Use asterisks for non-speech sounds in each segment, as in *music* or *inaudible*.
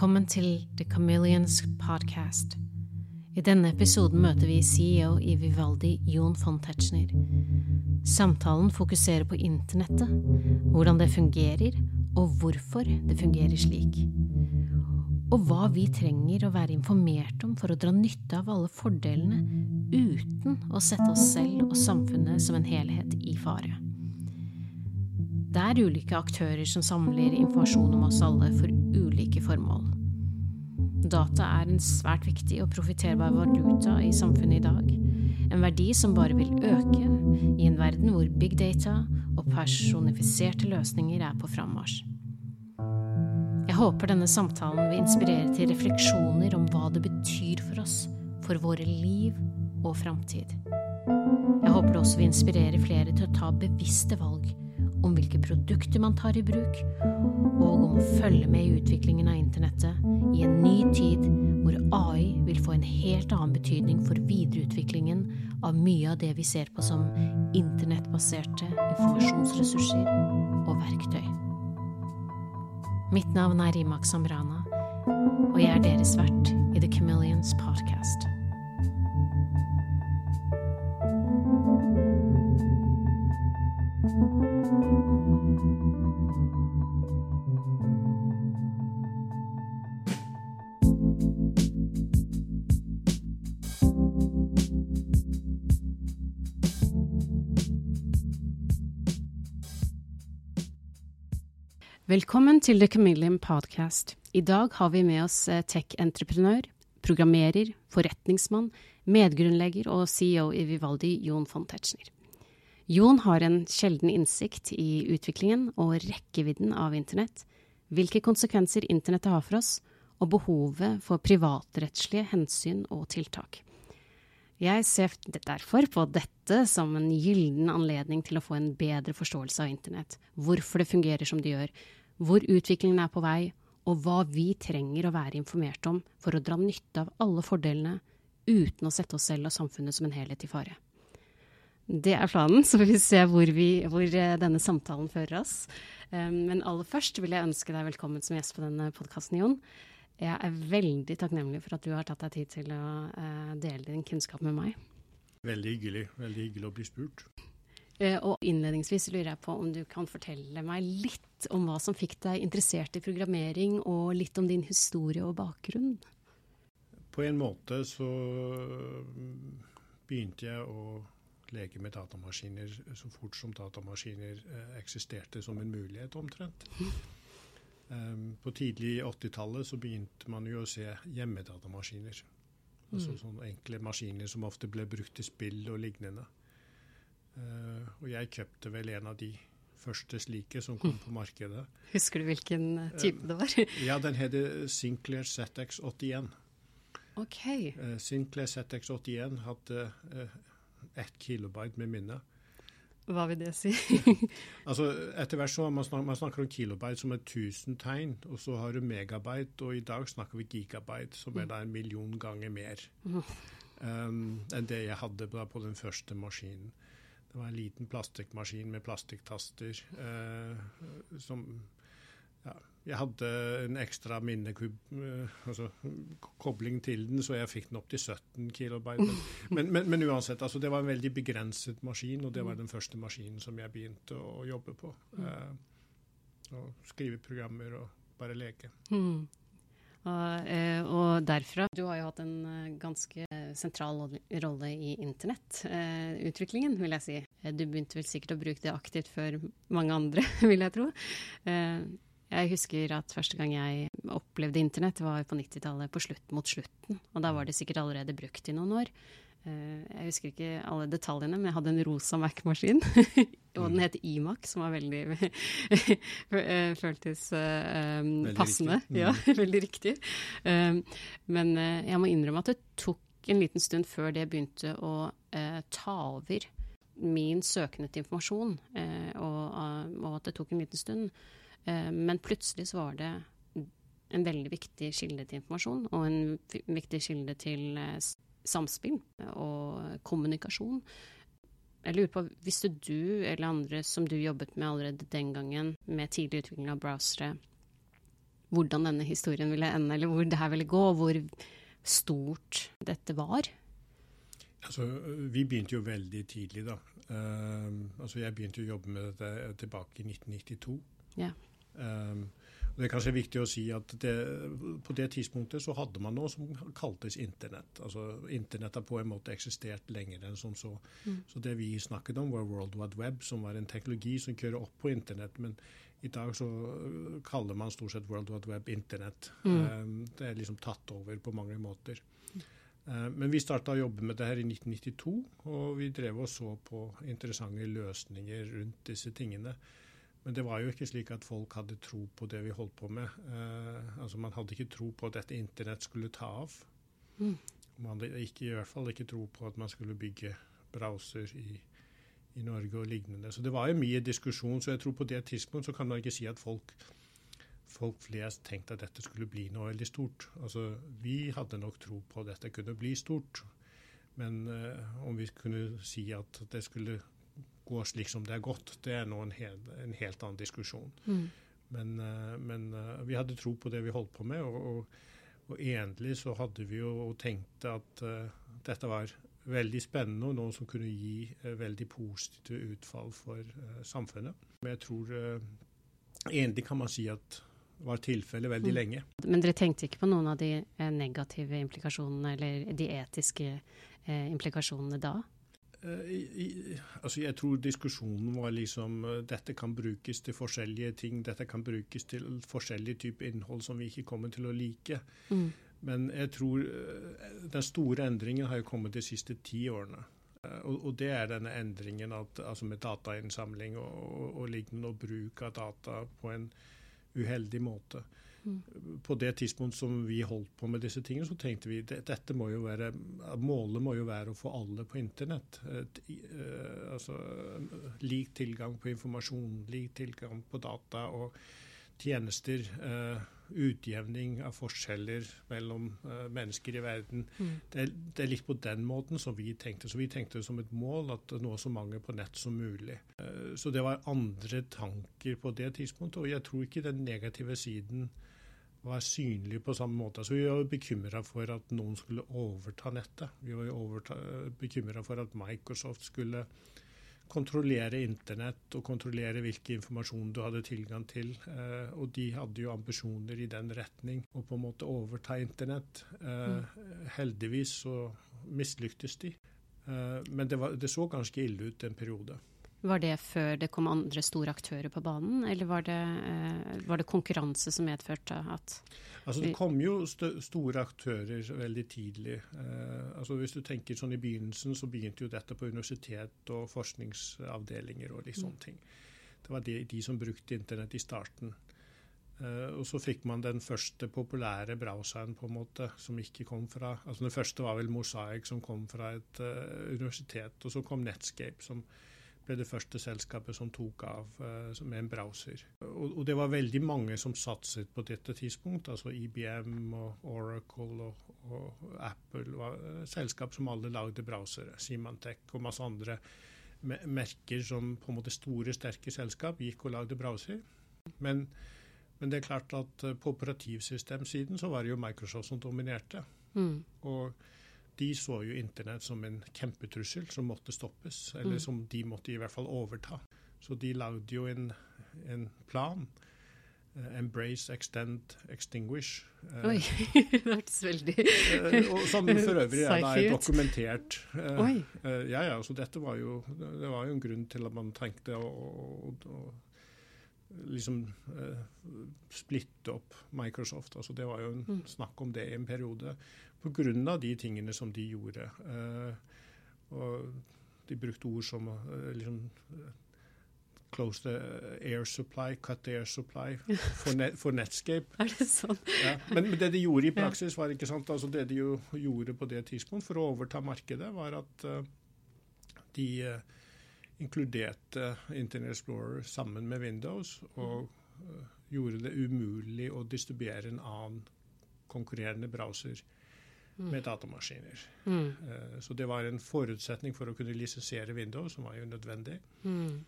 Velkommen til The Chameleons podcast. I denne episoden møter vi CEO i Vivaldi, Jon von Tetzschner. Samtalen fokuserer på internettet, hvordan det fungerer, og hvorfor det fungerer slik. Og hva vi trenger å være informert om for å dra nytte av alle fordelene uten å sette oss selv og samfunnet som en helhet i fare. Det er ulike aktører som samler informasjon om oss alle for ulike formål. Data er en svært viktig og profitterbar valuta i samfunnet i dag. En verdi som bare vil øke i en verden hvor big data og personifiserte løsninger er på frammarsj. Jeg håper denne samtalen vil inspirere til refleksjoner om hva det betyr for oss, for våre liv og framtid. Jeg håper det også vil inspirere flere til å ta bevisste valg om hvilke produkter man tar i bruk, og om å følge med i utviklingen av internettet i en ny tid hvor AI vil få en helt annen betydning for videreutviklingen av mye av det vi ser på som internettbaserte informasjonsressurser og verktøy. Mitt navn er Rimak Samrana, og jeg er deres vert i The Chameleons podcast. Velkommen til The Chameleon Podcast. I dag har vi med oss tech-entreprenør, programmerer, forretningsmann, medgrunnlegger og CEO i Vivaldi, Jon von Tetzschner. Jon har en sjelden innsikt i utviklingen og rekkevidden av internett, hvilke konsekvenser internettet har for oss, og behovet for privatrettslige hensyn og tiltak. Jeg ser derfor på dette som en gyllen anledning til å få en bedre forståelse av internett, hvorfor det fungerer som det gjør, hvor utviklingen er på vei, og hva vi trenger å være informert om for å dra nytte av alle fordelene uten å sette oss selv og samfunnet som en helhet i fare. Det er planen, så vi får se hvor, vi, hvor denne samtalen fører oss. Men aller først vil jeg ønske deg velkommen som gjest på denne podkasten, Jon. Jeg er veldig takknemlig for at du har tatt deg tid til å dele din kunnskap med meg. Veldig hyggelig. Veldig hyggelig å bli spurt. Og innledningsvis lurer jeg på om du kan fortelle meg litt om hva som fikk deg interessert i programmering, og litt om din historie og bakgrunn? På en måte så begynte jeg å leke med datamaskiner så fort som datamaskiner eksisterte som en mulighet, omtrent. Um, *laughs* på tidlig 80-tallet så begynte man jo å se hjemmedatamaskiner. Altså mm. sånne enkle maskiner som ofte ble brukt til spill og lignende. Uh, og jeg kjøpte vel en av de første slike som kom på markedet. *laughs* Husker du hvilken type det var? Uh, ja, den heter Sinclair ZX81. Ok. Uh, Sinclair ZX81 hadde ett kilobyte med minne. Hva vil det si? *laughs* altså, etter hvert så man snakker, man snakker om kilobyte som er 1000 tegn, og så har du megabyte, og i dag snakker vi gigabyte, som er da en million ganger mer *laughs* um, enn det jeg hadde da på den første maskinen. Det var en liten plastikkmaskin med plastikktaster uh, som ja, jeg hadde en ekstra minnekub, altså kobling til den, så jeg fikk den opp til 17 kilobyte. *laughs* Men, men, men uansett, altså det var en veldig begrenset maskin, og det var den første maskinen som jeg begynte å jobbe på. Eh, og skrive programmer og bare leke. Mm. Og, og, derfra Du har jo hatt en ganske sentral rolle i internettutviklingen, vil jeg si. Du begynte vel sikkert å bruke det aktivt før mange andre, *laughs* vil jeg tro. Jeg husker at første gang jeg opplevde internett, var på 90-tallet, på slutt mot slutten. Og da var det sikkert allerede brukt i noen år. Jeg husker ikke alle detaljene, men jeg hadde en rosa Mac-maskin. *laughs* og den het Imac, som var veldig *laughs* føltes um, veldig passende. Riktig. Mm. Ja, *laughs* veldig riktig. Um, men uh, jeg må innrømme at det tok en liten stund før det begynte å uh, ta over min søkende til informasjon, uh, og, og, at det tok en liten stund. Men plutselig så var det en veldig viktig kilde til informasjon, og en viktig kilde til samspill og kommunikasjon. Jeg lurer på, Visste du eller andre som du jobbet med allerede den gangen, med tidlig utvikling av browsere, hvordan denne historien ville ende, eller hvor det her ville gå, og hvor stort dette var? Altså, vi begynte jo veldig tidlig, da. Uh, altså, jeg begynte å jobbe med dette tilbake i 1992. Ja. Um, det er kanskje viktig å si at det, på det tidspunktet så hadde man noe som kaltes internett. Altså Internett har på en måte eksistert lenger enn som så. Mm. Så det vi snakket om, var World Wide Web, som var en teknologi som kjører opp på internett. Men i dag så kaller man stort sett World Wide Web internett. Mm. Um, det er liksom tatt over på mange måter. Uh, men vi starta å jobbe med det her i 1992, og vi drev og så på interessante løsninger rundt disse tingene. Men det var jo ikke slik at folk hadde tro på det vi holdt på med. Eh, altså Man hadde ikke tro på at dette internett skulle ta av. Mm. Man hadde ikke, i hvert fall ikke tro på at man skulle bygge browser i, i, Norge og lignende. Så det var jo mye diskusjon. Så jeg tror på det tidspunkt så kan man ikke si at folk, folk flest tenkte at dette skulle bli noe veldig stort. Altså Vi hadde nok tro på at dette kunne bli stort. Men uh, om vi kunne si at det skulle gå slik som det er gått, det er nå en, hel, en helt annen diskusjon. Mm. Men, uh, men uh, vi hadde tro på det vi holdt på med, og, og, og egentlig så hadde vi jo tenkt at uh, dette var veldig spennende og noe som kunne gi veldig positive utfall for samfunnet. Men jeg tror egentlig kan man si at var tilfellet veldig mm. lenge. Men dere tenkte ikke på noen av de negative implikasjonene eller de etiske implikasjonene da? Eh, I, altså jeg tror diskusjonen var liksom eh, dette kan brukes til forskjellige ting. Dette kan brukes til forskjellige typer innhold som vi ikke kommer til å like. Mm. Men jeg tror eh, den store endringen har jo kommet de siste ti årene. Og, og, det er denne endringen at, altså med datainnsamling og, og, og lignende, og bruk av data på en uheldig måte. På det tidspunkt som vi holdt på med disse tingene, så tenkte vi at dette må jo være, målet må jo være å få alle på internett. Uh, altså lik tilgang på informasjon, lik tilgang på data og tjenester. Uh, utjevning av forskjeller mellom mennesker i verden. Mm. Det, er, det, er, litt på den måten som vi tenkte. Så vi tenkte som et mål at nå så mange på nett som mulig. Så det var andre tanker på det tidspunktet. Og jeg tror ikke den negative siden var synlige på samme måte. Så vi var bekymra for at noen skulle overta nettet. Vi var bekymra for at Microsoft skulle kontrollere internett og kontrollere hvilken informasjon du hadde tilgang til. Eh, og de hadde jo ambisjoner i den retning å på en måte overta internett. Eh. Heldigvis så mislyktes de. Eh, men det, var, det så ganske ille ut en periode. Var det før det kom andre store aktører på banen, eller var det, eh, var det konkurranse som medførte at Altså Det kom jo st store aktører veldig tidlig. Eh, altså Hvis du tenker sånn i begynnelsen, så begynte jo dette på universitet og forskningsavdelinger og litt sånne mm. ting. Det var de, de som brukte internett i starten. Uh, og så fikk man den første populære browseren på en måte, som ikke kom fra altså Den første var vel Mosaic, som kom fra et uh, universitet. Og så kom Netscape, som ble det første selskapet som tok av uh, med en browser. Og, det var veldig mange som satset på dette tidspunkt. Altså IBM og Oracle og, og Apple var uh, selskap som alle lagde browsere. Symantec og masse andre merker som på en måte store, sterke selskap gikk og lagde browser. Men, men det er klart at uh, på operativsystemsiden så var det jo Microsoft som dominerte. Mm. Og de så jo internett som en kjempetrussel som måtte stoppes, eller mm. som de måtte i hvert fall overta. Så de lagde jo en, en plan. Uh, embrace, extend, extinguish. Uh, Oi, *laughs* det hørtes veldig uh, og Som for øvrig er, er dokumentert. Oi. ja, ja, så dette var jo, det var jo en grunn til at man trengte å, å, å liksom splitte opp Microsoft. Altså, det var jo en mm. snakk om det i en periode pga. de tingene som de gjorde. Eh, og de brukte ord som eh, liksom, Close the air supply, cut the air supply *laughs* for, net, for Netscape. Er det sånn? Ja. Men, men, det de gjorde i praksis, var ikke sant, altså det de jo gjorde på det tidspunkt for å overta markedet, var at uh, de inkluderte Internet Explorer sammen med Windows og gjorde det umulig å distribuere en annen konkurrerende browser Mm. med datamaskiner. Mm. Uh, så det var en forutsetning for å kunne lisensiere Windows, som var jo nødvendig. Mm.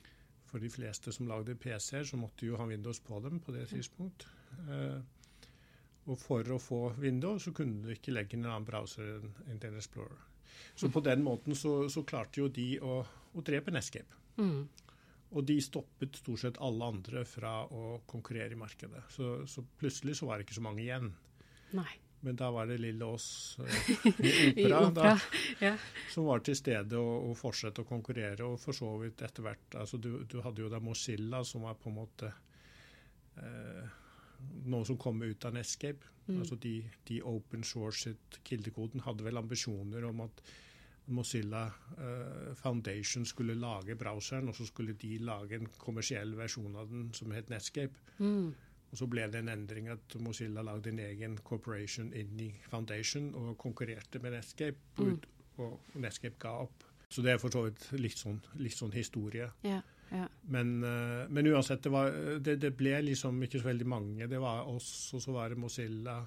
For de fleste som lagde PC-er, så måtte jo ha Windows på dem på det tidspunkt. Uh, Og for å få Windows så kunne du ikke legge inn en annen browser enn Internet Explorer. Så på den måten så, så klarte jo de å, å drepe Nescape. Mm. Og de stoppet stort sett alle andre fra å konkurrere i markedet. Så, så plutselig så var det ikke så mange igjen. Nei. Men da var det lille oss eh, *laughs* i opera. Da, Ja. som var til stede og, og fortsette å konkurrere. Og for så vidt etter hvert altså du, du hadde jo da Mozilla, som var på en måte eh, noe som kom ut av Nescape. Mm. Altså de, de open sourcet kildekoden hadde vel ambisjoner om at Mozilla uh, Foundation skulle lage browseren, og så skulle de lage en kommersiell versjon av den som het Netscape. Mm. Og så ble det en endring at Mozilla lagde en egen corporation inn i Foundation og konkurrerte med Netscape, Mm. ut, og Netscape ga opp. Så det er for så vidt litt sånn, litt sånn historie. Ja. Ja. Men, eh, men uansett, det, var, det, det ble liksom ikke så veldig mange. Det var oss, og så var det Mozilla,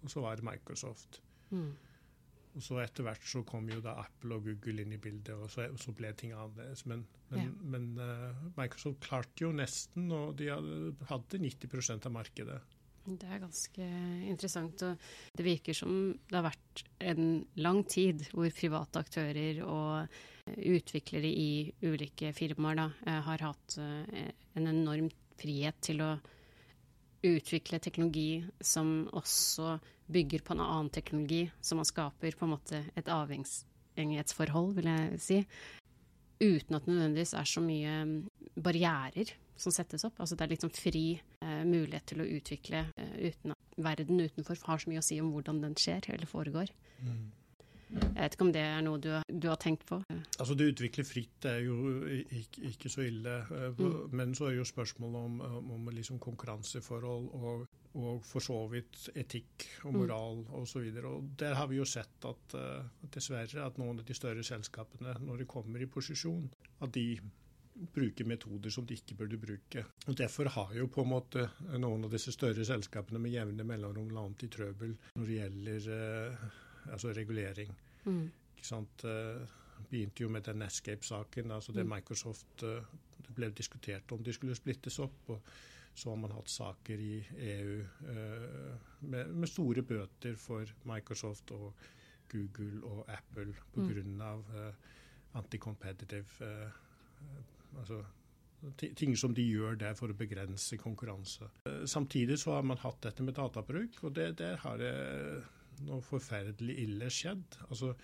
og så var det Microsoft. Mm. Og så etter hvert så kom jo da Apple og Google inn i bildet, og så, så ble ting annerledes. Men, men, Ja. men uh, Microsoft klarte jo nesten, og de hadde, hadde 90% av markedet. Det er ganske interessant. og Det virker som det har vært en lang tid hvor private aktører og utviklere i ulike firmaer da, eh, har hatt eh, en enorm frihet til å utvikle teknologi som også bygger på en annen teknologi, så man skaper på en måte et avhengighetsforhold, vil jeg si. Uten at det nødvendigvis er så mye mm, barrierer som settes opp. Altså det er sånn fri eh, mulighet til å utvikle eh, uten at verden utenfor har så mye å si om hvordan den skjer eller foregår. Jeg vet ikke om det er noe du, du har tenkt på? Altså Det utvikle fritt er jo ikke, ikke så ille, eh, Mm. men så er jo spørsmålet om, om, om liksom konkurranseforhold og, og for så vidt etikk og Mm. osv. Der har vi jo sett at eh, dessverre at noen av de større selskapene, når de kommer i posisjon, at de bruker metoder som de ikke burde bruke. Og Derfor har jo på en måte noen av disse større selskapene med jevne mellomrom landet i trøbbel når det gjelder eh, altså regulering. Mm. Ikke sant? Eh, begynte jo med den Nescape-saken. altså det Mm. Microsoft eh, Det ble diskutert om de skulle splittes opp. og Så har man hatt saker i EU eh, med, med store bøter for Microsoft og Google og Apple pga. Mm. Anti-competitive altså, ting som de gjør der for å begrense konkurranse. Samtidig så har man hatt dette med databruk, og det, det har det noe forferdelig ille skjedd. Altså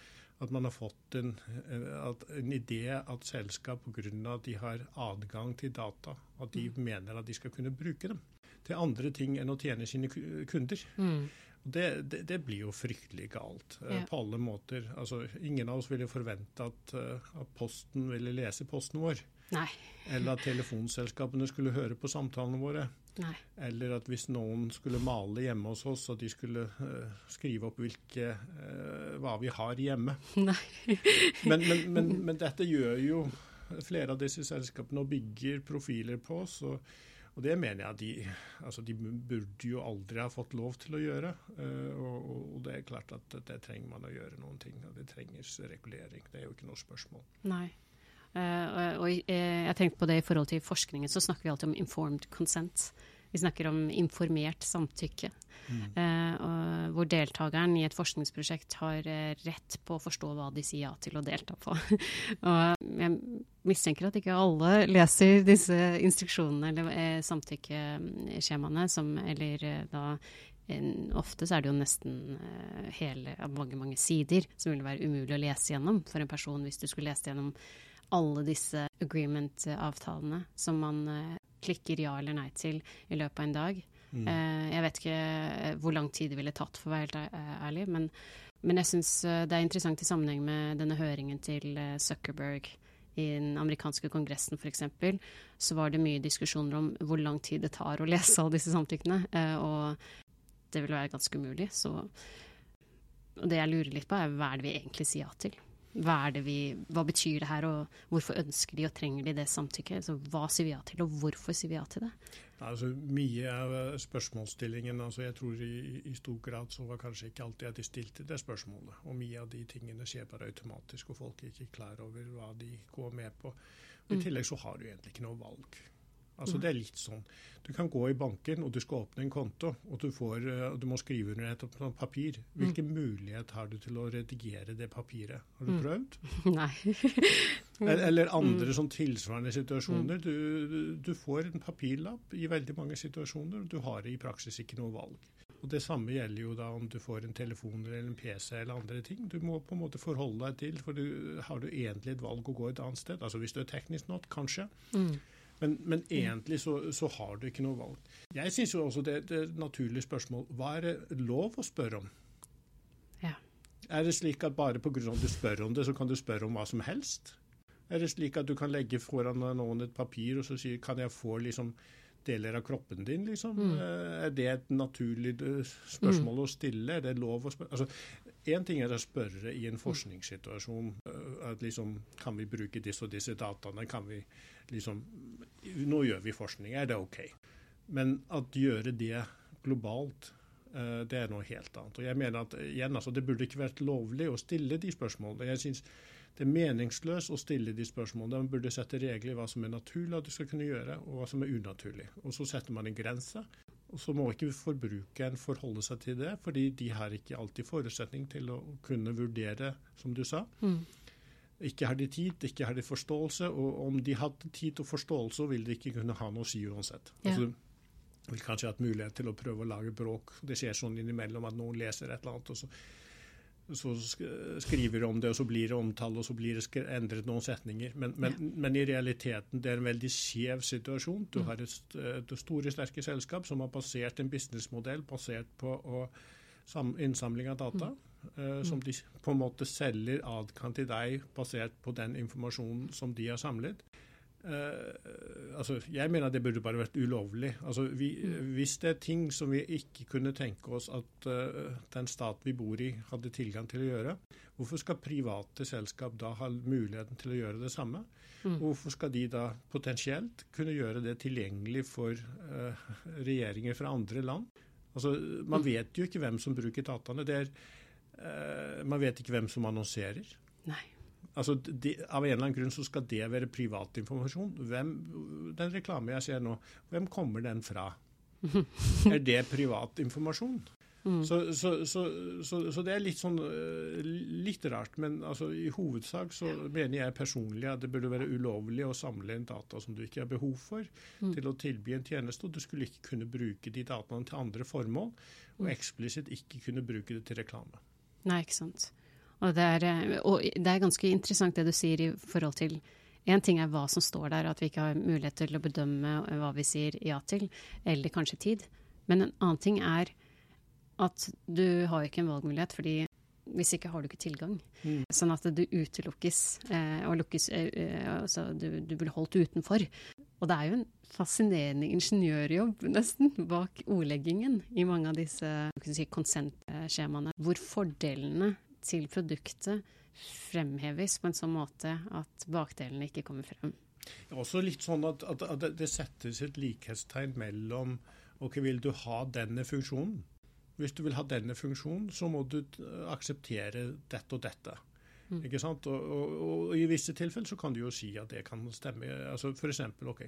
at man har fått en, en, at, en idé at selskap pga. at de har adgang til data, at de mener at de skal kunne bruke dem til andre ting enn å tjene sine kunder. Mm. Det, det, det blir jo fryktelig galt eh, Ja. på alle måter. Altså, ingen av oss ville forvente at, eh, at Posten ville lese posten vår. Nei. Eller at telefonselskapene skulle høre på samtalene våre. Nei. Eller at hvis noen skulle male hjemme hos oss, at de skulle uh, skrive opp hvilke, uh, hva vi har hjemme. *laughs* Men, men, men, men dette gjør jo flere av disse selskapene og bygger profiler på oss. Og, og det mener jeg de, altså de burde jo aldri ha fått lov til å gjøre. Uh, og, og- det er klart at det, det trenger man å gjøre noen ting. Og det trenges regulering. Det er jo ikke noe spørsmål. Nei. Eh, og, eh, jeg tenkte på det i forhold til forskningen, så snakker vi alltid om informed consent. Vi snakker om informert samtykke. Eh, og hvor deltakeren i et forskningsprosjekt har rett på å forstå hva de sier ja til å delta på. *laughs* og jeg mistenker at ikke alle leser disse instruksjonene eller eh, samtykkeskjemaene, som eller eh, da en, Ofte så er det jo nesten eh, hele, mange, mange sider som ville være umulig å lese gjennom for en person hvis du skulle lest gjennom alle disse agreement-avtalene som man eh, klikker ja eller nei til i løpet av en dag. Mm. Eh, jeg vet ikke eh, hvor lang tid det ville tatt, for å være helt ærlig, men, men jeg syns det er interessant i sammenheng med denne høringen til Zuckerberg i den amerikanske kongressen f.eks., så var det mye diskusjoner om hvor lang tid det tar å lese alle disse samtykkene, og det ville være ganske umulig. Så og det jeg lurer litt på, er hva er det vi egentlig sier ja til? Hva, er det vi, hva betyr det her, og hvorfor ønsker de og trenger de det samtykket? Altså, hva sier vi ja til, og hvorfor sier vi ja til det? Altså, mye av spørsmålsstillingen altså Jeg tror i, i stor grad så var kanskje ikke alltid at de stilte det spørsmålet. Og mye av de tingene skjer bare automatisk, og folk er ikke klar over hva de går med på. Og I Mm. tillegg så har du egentlig ikke noe valg. Altså Det er litt sånn. Du kan gå i banken og du skal åpne en konto, og du, får, uh, du må skrive under et papir. Hvilken mm. mulighet har du til å redigere det papiret? Har du prøvd? *laughs* Nei. *laughs* eller andre mm. sånn tilsvarende situasjoner. Du, du, får en papirlapp i veldig mange situasjoner, og du har i praksis ikke noe valg. Og Det samme gjelder jo da om du får en telefon eller en PC eller andre ting. Du må på en måte forholde deg til, for du, har du egentlig et valg å gå et annet sted? Altså Hvis du er teknisk nok, kanskje. Mm. Men, men, egentlig så, så, har du ikke noe valg. Jeg syns jo også det, det er et naturlig spørsmål hva er det lov å spørre om? Ja. Er det slik at bare pga. at du spør om det, så kan du spørre om hva som helst? Er det slik at du kan legge foran noen et papir og så si kan jeg få liksom deler av kroppen din, liksom? Mm. Eh, er det et naturlig eh, spørsmål mm. å stille? Er det lov å spørre? Altså, Én ting er å spørre i en forskningssituasjon eh, at liksom, kan vi bruke disse og disse dataene. Kan vi liksom Nå gjør vi forskning, er det OK? Men at gjøre det globalt, det er noe helt annet. Og jeg mener at igjen, altså, Det burde ikke vært lovlig å stille de spørsmålene. Jeg synes det er meningsløst å stille de spørsmålene. Man burde sette regler i hva som er naturlig at du skal kunne gjøre, og hva som er unaturlig. Og Så setter man en grense. Og Så må ikke forbrukeren forholde seg til det, fordi de har ikke alltid forutsetning til å kunne vurdere, som du sa. Mm. Ikke har de tid, ikke har de forståelse. Og om de hadde tid og forståelse, vil de ikke kunne ha noe å si uansett. Ja. Altså, vil kanskje hatt mulighet til å prøve å lage bråk. Det skjer sånn innimellom at noen leser et eller annet, og så så skriver de om det, og så blir det omtale, og så blir det endret noen setninger. Men, men, ja. men, i realiteten det er en veldig skjev situasjon. Du mm. har et, et store, sterke selskap som har basert en businessmodell basert på å, innsamling av data. Mm. Uh, som de på en måte selger adgang til deg basert på den informasjonen som de har samlet. Uh, altså, jeg mener det burde bare vært ulovlig. Altså, vi, mm. Hvis det er ting som vi ikke kunne tenke oss at uh, den stat vi bor i, hadde tilgang til å gjøre, hvorfor skal private selskap da ha muligheten til å gjøre det samme? Mm. Hvorfor skal de da potensielt kunne gjøre det tilgjengelig for uh, regjeringer fra andre land? Altså, Man mm. vet jo ikke hvem som bruker dataene. Er, man vet ikke hvem som annonserer. Nei altså de, Av en eller annen grunn så skal det være privatinformasjon. Hvem, den reklame jeg ser nå, hvem kommer den fra? *laughs* er det privatinformasjon? Mm. Så, så, så, så, det er litt sånn eh, litt rart. Men altså, i hovedsak så mener jeg personlig at det burde være ulovlig å samle inn data som du ikke har behov for, mm. til å tilby en tjeneste. Og du skulle ikke kunne bruke de dataene til andre formål, og mm. eksplisitt ikke kunne bruke det til reklame. Nei, ikke sant. Og det, er, eh, og det er ganske interessant det du sier i forhold til Én ting er hva som står der, at vi ikke har mulighet til å bedømme hva vi sier ja til, eller kanskje tid. Men en annen ting er at du har ikke en valgmulighet, fordi hvis ikke har du ikke tilgang. Mm. Sånn at du utelukkes, eh, og lukkes eh, eh Altså du, du, blir holdt utenfor. Og det er jo en fascinerende ingeniørjobb, nesten, bak ordleggingen i mange av disse si, konsentskjemaene, hvor fordelene til produktet fremheves på en sånn måte at bakdelene ikke kommer frem. Det er også litt sånn at, at, at det settes et likhetstegn mellom ok, vil du ha denne funksjonen? Hvis du vil ha denne funksjonen, så må du akseptere dette og dette. Mm. Ikke sant? Og, og, og, i visse tilfeller så kan du jo si at det kan stemme. Altså for eksempel, ok,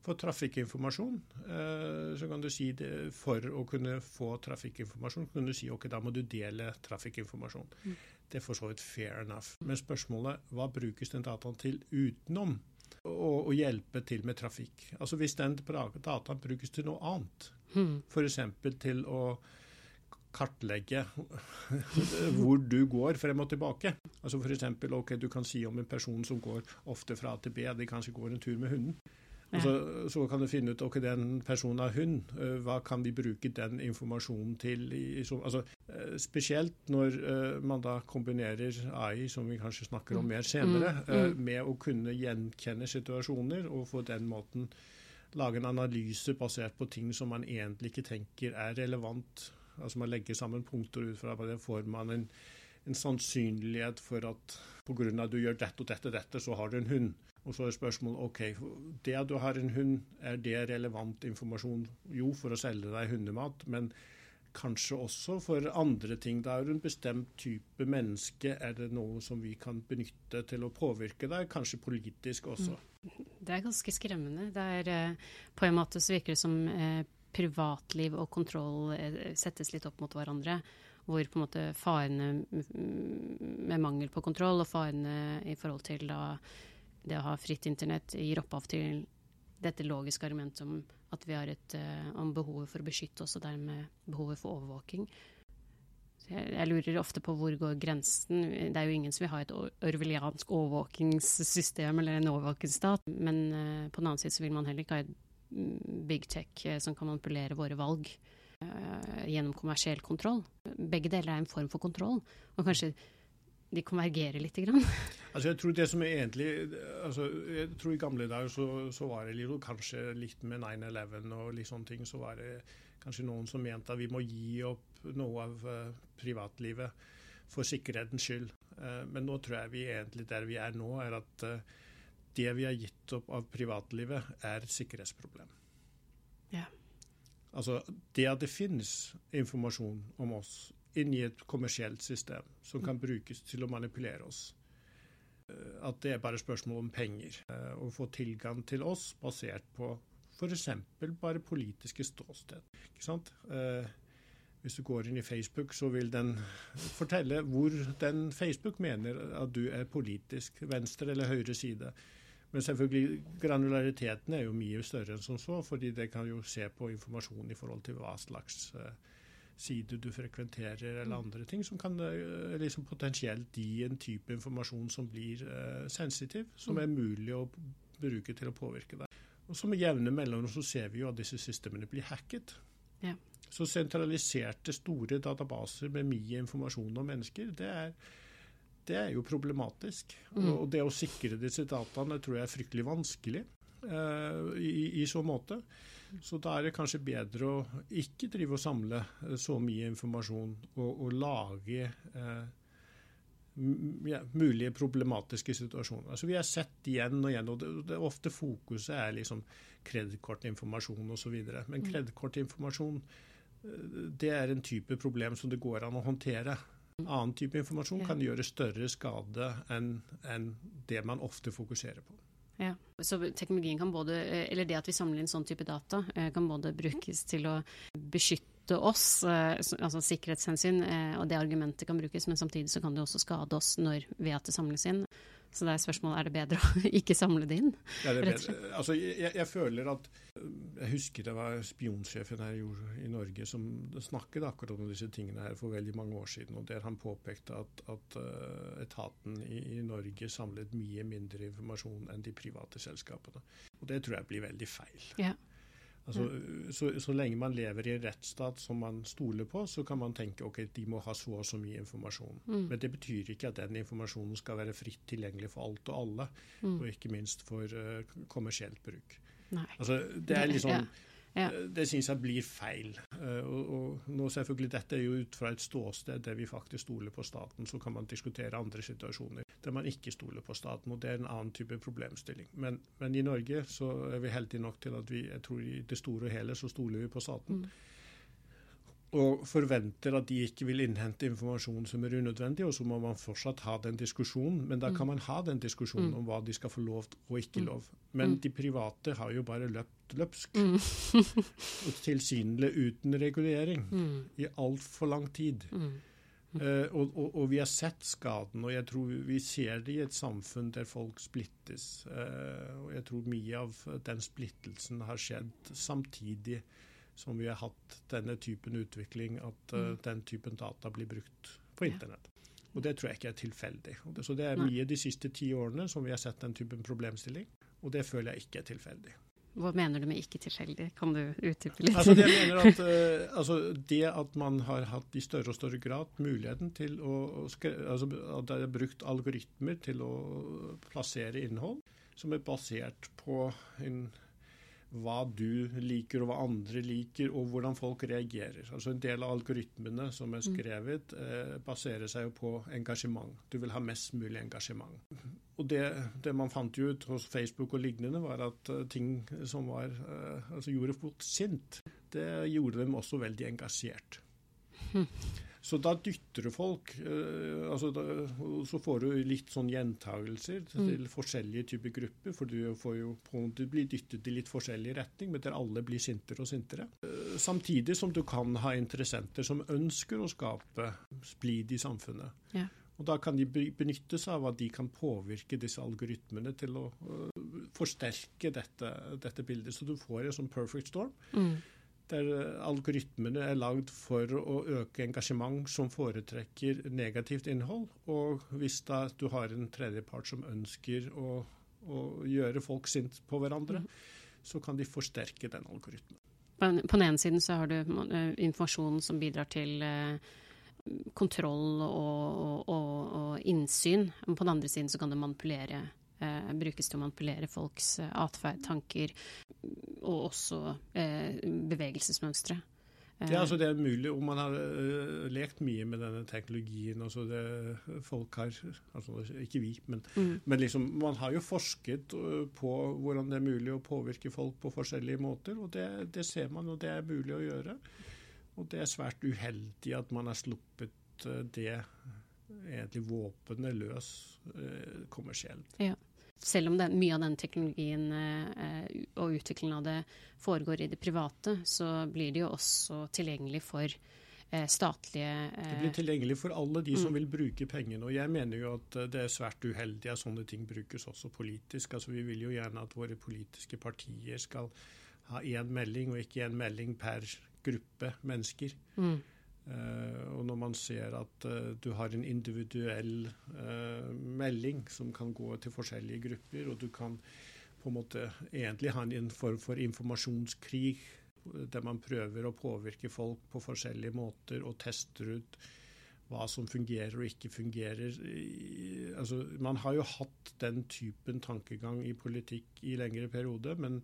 for trafikkinformasjon, eh, så kan du si det, for å kunne få trafikkinformasjon, kan du si ok, da må du dele trafikkinformasjon. Mm. Det er for så vidt fair enough. Men spørsmålet hva brukes den dataen til utenom å, å hjelpe til med trafikk? Altså Hvis den dataen brukes til noe annet, mm. f.eks. til å kartlegge *laughs* hvor du går frem og tilbake. Altså F.eks. ok, du kan si om en person som går ofte fra A til B, de kanskje går en tur med hunden. Og så, så, kan du finne ut ok, den personen er hund. Hva kan vi bruke den informasjonen til? I, så, altså, spesielt når man da kombinerer AI, som vi kanskje snakker om mm. mer senere, mm. uh, med å kunne gjenkjenne situasjoner og på den måten lage en analyse basert på ting som man egentlig ikke tenker er relevant. Altså Man legger sammen punkter ut fra det, får man en, en sannsynlighet for at pga. at du gjør dette og dette, dette, så har du en hund. Og så er spørsmålet ok, det at du har en hund, er det relevant informasjon? Jo, for å selge deg hundemat, men kanskje også for andre ting. Da er du en bestemt type menneske. Er det noe som vi kan benytte til å påvirke deg, kanskje politisk også? Mm. Det er ganske skremmende. Det er, eh, på en måte så virker det som eh, privatliv og kontroll eh, settes litt opp mot hverandre. Hvor på en måte farene med mangel på kontroll og farene i forhold til da, det å ha fritt internett gir opphav til dette logiske argumentet om at vi har et, om behovet for å beskytte oss, og dermed behovet for overvåking. Jeg lurer ofte på hvor går grensen. Det er jo ingen som vil ha et orwelliansk overvåkingssystem eller en overvåkingsstat. Men uh, på den annen side så vil man heller ikke ha et big tech uh, som kan manipulere våre valg uh, gjennom kommersiell kontroll. Begge deler er en form for kontroll. Og kanskje de konvergerer litt. Grann. *laughs* Altså jeg tror det som er egentlig, altså jeg tror I gamle dager så, så var det litt, kanskje litt med 9-11 og litt sånne ting, så var det kanskje noen som mente at vi må gi opp noe av uh, privatlivet for sikkerhetens skyld. Men nå tror jeg vi egentlig der vi er nå, er at det vi har gitt opp av privatlivet, er sikkerhetsproblem. Ja. Altså det at det finnes informasjon om oss inni et kommersielt system som kan brukes til å manipulere oss. At det er bare spørsmål om penger. Å få tilgang til oss basert på f.eks. bare politiske ståsted. Ikke sant? Hvis du går inn i Facebook, så vil den fortelle hvor den Facebook mener at du er politisk, venstre eller høyre side. Men selvfølgelig, granulariteten er jo mye større enn som så, fordi det kan jo se på informasjon i forhold til hva slags uh, side du frekventerer eller mm. andre ting, som kan uh, liksom potensielt gi en type informasjon som blir uh, sensitiv, som mm. er mulig å bruke til å påvirke deg. Og så Med jevne mellomrom så ser vi jo at disse systemene blir hacket. Ja. Så sentraliserte, store databaser med mye informasjon om mennesker, det er, det er jo problematisk. Mm. Og, det å sikre disse dataene tror jeg er fryktelig vanskelig uh, i, i, så måte. Så da er det kanskje bedre å ikke drive og samle eh, så mye informasjon og, og lage uh, ja, mulige problematiske situasjoner. Altså Vi har sett igjen og igjen, og det, det ofte fokuset er liksom kredittkortinformasjon osv. Men mm. kredittkortinformasjon det er en type problem som det går an å håndtere. Annen type informasjon kan gjøre større skade enn, en det man ofte fokuserer på. Ja, så teknologien kan både, eller Det at vi samler inn sånn type data, eh, kan både brukes til å beskytte oss, eh, altså sikkerhetshensyn, eh, og det argumentet kan brukes, men samtidig så kan det også skade oss når ved at det samles inn. Så det er spørsmålet er det bedre å *laughs* ikke samle det inn. Ja, det altså, jeg, jeg, føler at Jeg husker det var spionsjefen her i Norge som snakket akkurat om disse tingene her for veldig mange år siden. og Der han påpekte at, at uh, etaten i, i, Norge samlet mye mindre informasjon enn de private selskapene. Og Det tror jeg blir veldig feil. Ja. Altså, så, så, lenge man lever i en rettsstat som man stoler på, så kan man tenke ok, de må ha så og så mye informasjon. Mm. Men det betyr ikke at den informasjonen skal være fritt tilgjengelig for alt og alle, mm. og ikke minst for uh, kommersielt bruk. Altså, det er liksom ja. Ja. Eh, det syns jeg blir feil. Og, og, nå selvfølgelig Dette er jo ut fra et ståsted der vi faktisk stoler på staten. Så kan man diskutere andre situasjoner der man ikke stoler på staten. og Det er en annen type problemstilling. Men, men i Norge så er vi heldige nok til at vi jeg tror i det store og hele så stoler vi på staten. Mm og forventer at de ikke vil innhente informasjon som er unødvendig, og så må man fortsatt ha den diskusjonen. Men da kan mm. man ha den diskusjonen mm. om hva de skal få lov og ikke mm. lov. Men de private har jo bare løpt løpsk. *laughs* og tilsynelatende uten regulering i altfor lang tid. Uh, og, og, og, vi har sett skaden, og jeg tror vi ser det i et samfunn der folk splittes. Uh, og jeg tror mye av den splittelsen har skjedd samtidig som vi har hatt denne typen utvikling, at uh, den typen data blir brukt på internett. Og Det tror jeg ikke er tilfeldig. Det, så Det er mye de siste ti årene som vi har sett den typen problemstilling, og det føler jeg ikke er tilfeldig. Hva mener du med ikke tilfeldig? Kan du utdype litt? Altså, jeg mener at, uh, *laughs* altså, det at man har hatt i større og større grad muligheten til å altså, At det er brukt algoritmer til å plassere innhold som er basert på en hva du liker og hva andre liker, og hvordan folk reagerer. Altså En del av algoritmene som er mm. skrevet, eh, baserer seg jo på engasjement. Du vil ha mest mulig engasjement. Og det, det man fant ut hos Facebook og lignende, var at uh, ting som var, eh, altså gjorde folk sint, det gjorde dem også veldig engasjert. Så da dytter du folk. Uh, altså da, så får du litt sånn gjentagelser til mm. forskjellige typer grupper. For du, får jo på, du blir dyttet i litt forskjellig retning, men der alle blir sintere og sintere. Uh, samtidig som du kan ha interessenter som ønsker å skape splid i samfunnet. Ja. Og Da kan de benytte seg av at de kan påvirke disse algoritmene til å uh, forsterke dette, dette, bildet. Så du får en sånn perfect storm. Mm der eh, algoritmene er lagd for å øke engasjement som foretrekker negativt innhold. Og hvis da du har en tredjepart som ønsker å, å gjøre folk sint på hverandre, mm. så kan de forsterke den algoritmen. På den ene siden så har du uh, informasjon som bidrar til uh, kontroll og, og, og, innsyn. Men på den andre siden så kan det manipulere eh, brukes til å manipulere folks eh, atferd, tanker, og også eh, bevegelsesmønstre. Ja, altså Det er mulig om man har uh, lekt mye med denne teknologien. altså det folk har, altså Ikke vi, men, mm. men liksom, man har jo forsket uh, på hvordan det er mulig å påvirke folk på forskjellige måter. og det, det, ser man, og det er mulig å gjøre. Og det er svært uheldig at man har sluppet uh, det egentlig våpenet løs kommersielt. Ja selv om det, mye av den teknologien eh, og utviklingen av det foregår i det private, så blir det jo også tilgjengelig for eh, statlige eh, Det blir tilgjengelig for alle de som mm. vil bruke pengene. Og jeg mener jo at eh, det er svært uheldig at sånne ting brukes også politisk. Altså Vi vil jo gjerne at våre politiske partier skal ha én melding, og ikke én melding per gruppe mennesker. Mm. Uh, og når man ser at uh, du har en individuell uh, melding som kan gå til forskjellige grupper, og du kan på en måte egentlig ha en form for informasjonskrig der man prøver å påvirke folk på forskjellige måter og tester ut hva som fungerer og ikke fungerer. altså, man har jo hatt den typen tankegang i politikk i lengre periode, men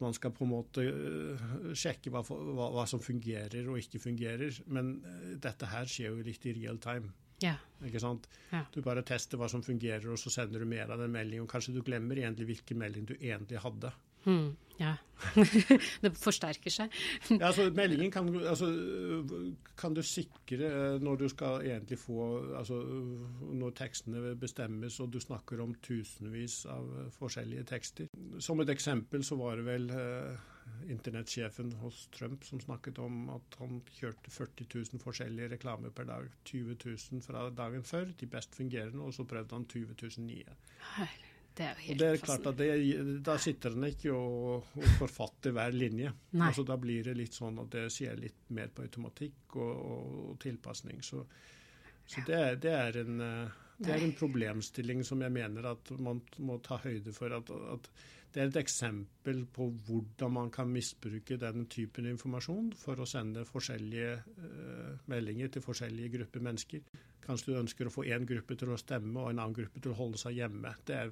man skal på en måte øh, sjekke hva, hva, hva, som fungerer og ikke fungerer. Men øh, dette her skjer jo litt i real time. Ja. Ikke sant? Ja. Du bare tester hva som fungerer, og så sender du mer av den meldingen. Kanskje du glemmer egentlig hvilken melding du egentlig hadde. Hmm, ja. *laughs* det forsterker seg. ja, altså Meldingen kan, altså, kan, du sikre øh, når du skal egentlig få altså, Når tekstene bestemmes, og du snakker om tusenvis av forskjellige tekster. Som et eksempel så var det vel eh, internettsjefen hos Trump som snakket om at han kjørte 40 000 forskjellige reklamer per dag. 20 000 fra dagen før, de best fungerende, og så prøvde han 20 000 nye. Det er jo helt og det er klart at det, Da sitter en ikke og, og forfatter hver linje. Altså, da blir det litt sånn at det skjer litt mer på automatikk og, og, tilpasning. Så, så det, det, er en, eh, det, er en, problemstilling som jeg mener at man må ta høyde for. at, at det er et eksempel på hvordan man kan misbruke den typen informasjon for å sende forskjellige uh, meldinger til forskjellige grupper mennesker. Kanskje du ønsker å få én gruppe til å stemme og en annen gruppe til å holde seg hjemme. Det er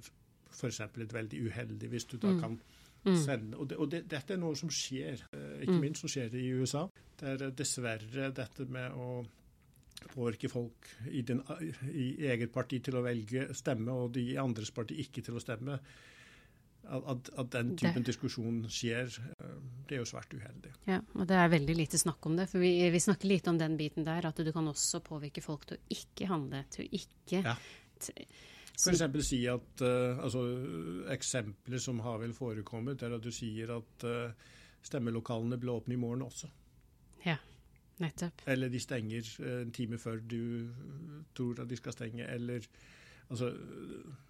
f.eks. litt veldig uheldig hvis du da mm. kan mm. sende Og, det, og det, dette er noe som skjer, uh, ikke mm. minst som skjer i USA. Det er dessverre dette med å påvirke folk i, din, i eget parti til å velge stemme, og de i andres parti ikke til å stemme at, at, den typen det. diskusjon skjer, eh, det er jo svært uheldig. Ja, og det er veldig lite snakk om det. For vi, vi snakker lite om den biten der, at du kan også påvirke folk til å ikke handle, til å ikke ja. F.eks. si at uh, altså, Eksempler som har vel forekommet, er at du sier at uh, stemmelokalene blir åpne i morgen også. Ja, nettopp. Eller de stenger en time før du tror at de skal stenge. Eller altså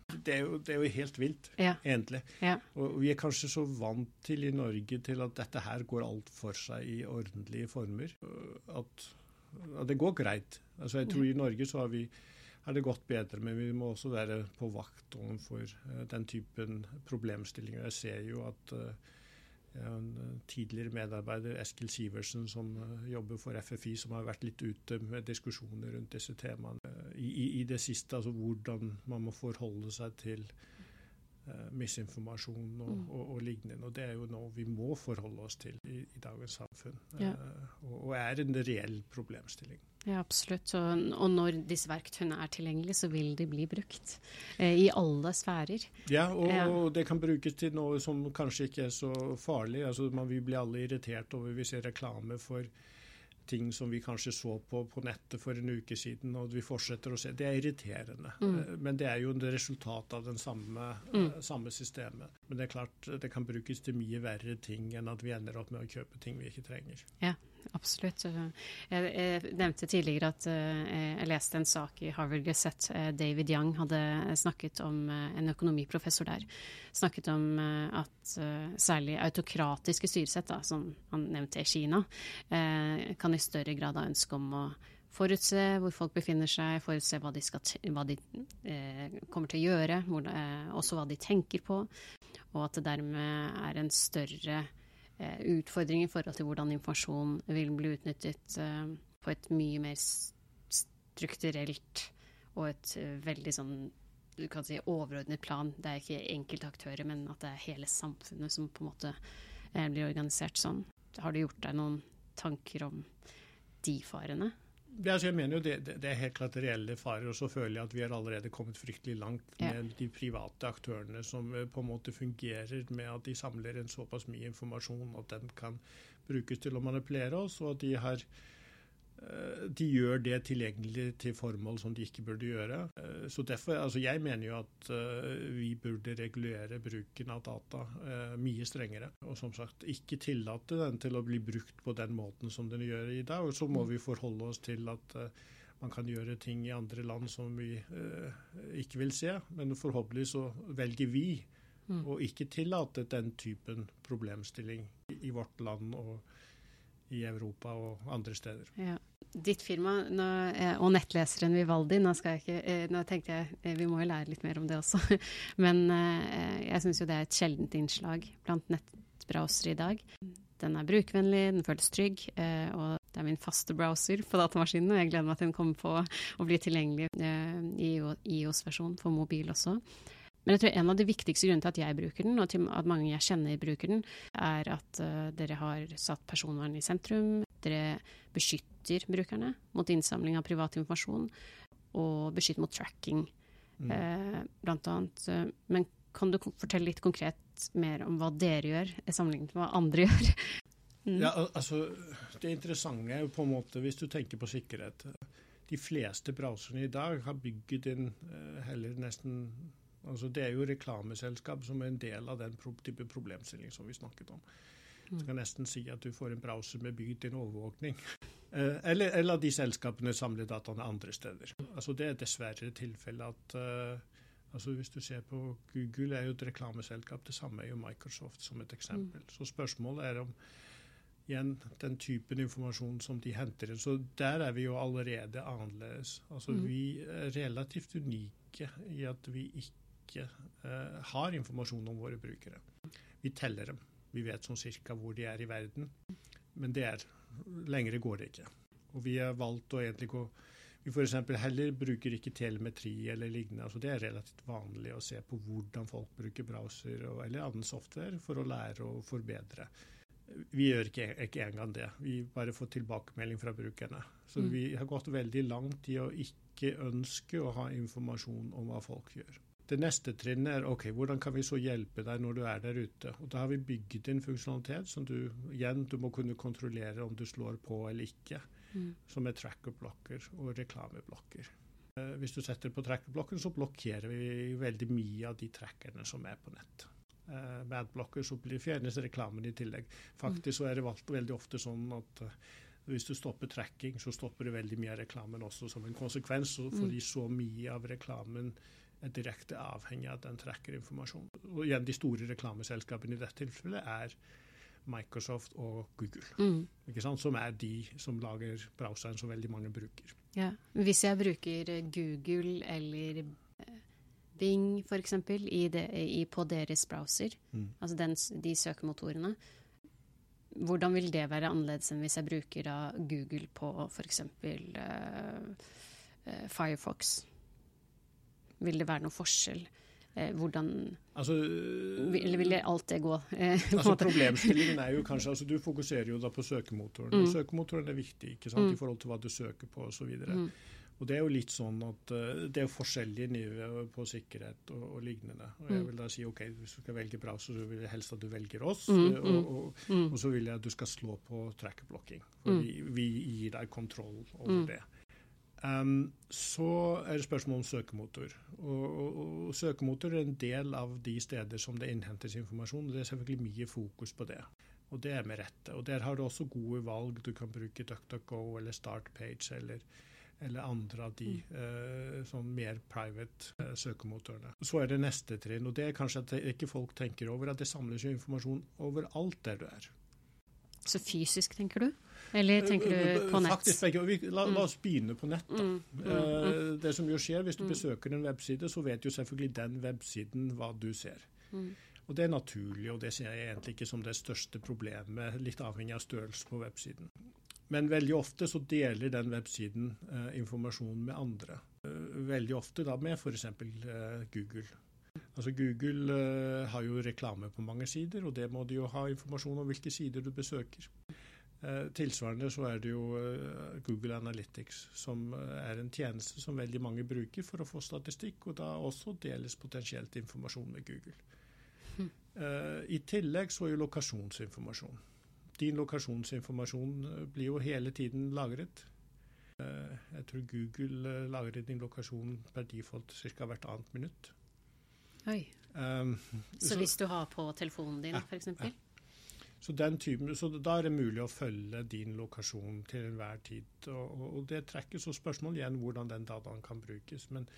det er, jo, det er jo, helt vilt, ja. egentlig. Ja. Og vi er kanskje så vant til i Norge til at dette her går alt for seg i ordentlige former. At, at det går greit. Altså jeg tror I Norge så har, vi, har det gått bedre, men vi må også være på vakt overfor uh, den typen problemstillinger. Jeg ser jo at uh, en tidligere medarbeider, Eskil Sivertsen, som jobber for FFI, som har vært litt ute med diskusjoner rundt disse temaene i, i, det siste, altså hvordan man må forholde seg til uh, misinformasjon og, mm. og, og, lignende. Og det er jo noe vi må forholde oss til i, i dagens samfunn, ja. uh, og, og, er en reell problemstilling. Ja, absolutt. Og, når disse verktøyene er tilgjengelige, så vil de bli brukt eh, i alle sfærer. Ja, og, det kan brukes til noe som kanskje ikke er så farlig. Altså, man vi blir alle irritert over hvis ser reklame for ting som vi kanskje så på på nettet for en uke siden, og vi fortsetter å se. Det er irriterende. Mm. Men det er jo et resultat av den samme, mm. samme, systemet. Men det er klart det kan brukes til mye verre ting enn at vi ender opp med å kjøpe ting vi ikke trenger. Ja, absolutt. Jeg, jeg nevnte tidligere at jeg leste en sak i Harvard Gazette. David Young hadde snakket om en økonomiprofessor der. Snakket om at særlig autokratiske styresett, da, som han nevnte i Kina, kan i større grad ha ønske om å forutse hvor folk befinner seg, forutse hva de, skal, hva de eh, kommer til å gjøre, eh, også hva de tenker på, og at det dermed er en større eh, utfordring i forhold til hvordan informasjon vil bli utnyttet eh, på et mye mer strukturelt og et eh, veldig sånn du kan si overordnet plan. Det er ikke enkeltaktører, men at det er hele samfunnet som på en måte blir organisert sånn. Har du gjort deg noen tanker om de farene? Jeg mener jo det, det, er helt klart reelle farer. Og så føler jeg at vi har allerede kommet fryktelig langt med ja. de private aktørene som eh, på en måte fungerer med at de samler en såpass mye informasjon at den kan brukes til å manipulere oss, og at de har de gjør det tilgjengelig til formål som de ikke burde gjøre. Eh, så derfor, altså Jeg mener jo at eh, vi burde regulere bruken av data mye strengere. Og som sagt ikke tillate den til å bli brukt på den måten som den gjør i dag. Og så må vi forholde oss til at man kan gjøre ting i andre land som vi ikke vil se. Men forhåpentlig så velger vi mm. å ikke tillate den typen problemstilling i vårt land. og i Europa og andre steder. Ja. Ditt firma nå, eh, og nettleseren Vivaldi, nå, ikke, eh, nå, tenkte jeg eh, vi må jo lære litt mer om det også, *laughs* men jeg syns jo det er et sjeldent innslag blant nettbrowsere i dag. Den er brukervennlig, den føles trygg, og det er min faste browser på datamaskinen. Og jeg gleder meg til den kommer på å bli tilgjengelig i IOS-versjon for mobil også. Men jeg tror en av de viktigste grunnene til at jeg bruker den, og til at mange jeg kjenner bruker den, er at uh, dere har satt personvern i sentrum. Dere beskytter brukerne mot innsamling av privat informasjon, og beskytter mot tracking, mm. uh, blant annet. Uh, men kan du fortelle litt konkret mer om hva dere gjør, sammenlignet med hva andre *laughs* gjør? mm. Ja, altså, Det interessante er jo på en måte, hvis du tenker på sikkerhet De fleste browserne i dag har bygget inn heller nesten Altså, det er jo reklameselskap som er en del av den type problemstilling som vi snakket om. Du kan nesten si at du får en browser med bygd inn overvåkning. Eller, eller, at de selskapene samler dataene andre steder. Altså, det er dessverre tilfellet at uh, altså, Hvis du ser på Google, er jo et reklameselskap. Det samme er jo Microsoft som et eksempel. Mm. Så spørsmålet er om igjen den typen informasjon som de henter inn. Så der er vi jo allerede annerledes. Altså, mm. Vi er relativt unike i at vi ikke ikke eh, har informasjon om våre brukere. Vi teller dem. Vi vet sånn cirka hvor de er i verden. Men det er lengre går det ikke. Og vi har valgt å egentlig gå Vi f.eks. heller bruker ikke telemetri eller lignende. altså Det er relativt vanlig å se på hvordan folk bruker browser og, eller annen software for å lære og forbedre. Vi gjør ikke, ikke engang det. Vi bare får tilbakemelding fra brukerne. Så mm. vi har gått veldig langt i å ikke ønske å ha informasjon om hva folk gjør. Det neste trinnet er ok, hvordan kan vi så hjelpe deg når du er der ute. Og Da har vi bygget inn funksjonalitet som du igjen du må kunne kontrollere om du slår på eller ikke. Mm. Som er trackerblokker og reklameblokker. Eh, hvis du setter på trackerblokken, så blokkerer vi veldig mye av de trackerne som er på nett. Eh, med adblocker så blir fjernes reklamen i tillegg. Faktisk så er det valgt veldig ofte sånn at uh, hvis du stopper tracking, så stopper det veldig mye av reklamen også som en konsekvens. Fordi så mye av reklamen er direkte avhengig av at den trekker informasjon. Og igjen, De store reklameselskapene i dette tilfellet er Microsoft og Google. Mm. Som er de som lager browseren som veldig mange bruker. Ja. Hvis jeg bruker Google eller eh, Bing f.eks. på deres browser, mm. altså den, de søkemotorene, hvordan vil det være annerledes enn hvis jeg bruker Google på f.eks. Uh, uh, Firefox? Vil det være noen forskjell? Eh, hvordan altså, Eller vil alt det gå? Eh, altså, problemstillingen er jo kanskje altså, Du fokuserer jo da på søkemotoren. Mm. og Søkemotoren er viktig ikke sant, mm. i forhold til hva du søker på osv. Mm. Og Det er jo litt sånn at uh, det er forskjellige nivåer på sikkerhet og, og, lignende. Og Jeg mm. vil da si ok, hvis du skal velge browser, så vil jeg helst at du velger oss. Mm, uh, og, og, mm. og, så vil jeg at du skal slå på trackerblocking. For mm. vi, vi, gir deg kontroll over det. Um, så er det spørsmål om søkemotor. Og, Søkemotor er en del av de steder som det innhentes informasjon. og Det er selvfølgelig mye fokus på det. Og det er med rette. Og Der har du også gode valg. Du kan bruke DuckDuckGo eller Startpage eller eller andre av de mm. uh, sånn mer private uh, søkemotorene. Så er det neste trinn, og det er kanskje at ikke folk tenker over, at det samles jo informasjon overalt der du er. Så fysisk, tenker du? Eller tenker du eh, på nett? Faktisk begge. La, la, oss begynne på nett. da. Mm, mm, mm. Eh, det som jo skjer Hvis du mm. besøker en webside, så vet jo selvfølgelig den websiden hva du ser. Mm. Og Det er naturlig, og det ser jeg egentlig ikke som det største problemet, litt avhengig av størrelse på websiden. Men veldig ofte så deler den websiden eh, informasjon med andre. Eh, veldig ofte da med f.eks. Eh, Google. Altså Google eh, har jo reklame på mange sider, og det må de jo ha informasjon om hvilke sider du besøker. Eh, tilsvarende så er det jo eh, Google Analytics, som er en tjeneste som veldig mange bruker for å få statistikk, og da også deles potensielt informasjon med Google. Hm. I tillegg så er jo lokasjonsinformasjon din lokasjonsinformasjon eh, blir jo hele tiden lagret. Eh, jeg tror Google eh, lagrer din lokasjon per default ca. hvert annet minutt. Oi. Um, så, så, hvis du har på telefonen din, ja, f.eks.? Så, typen, så, da er det mulig å følge din lokasjon til enhver tid. Og, og, og det trekker så spørsmål igjen hvordan den dataen kan brukes. Men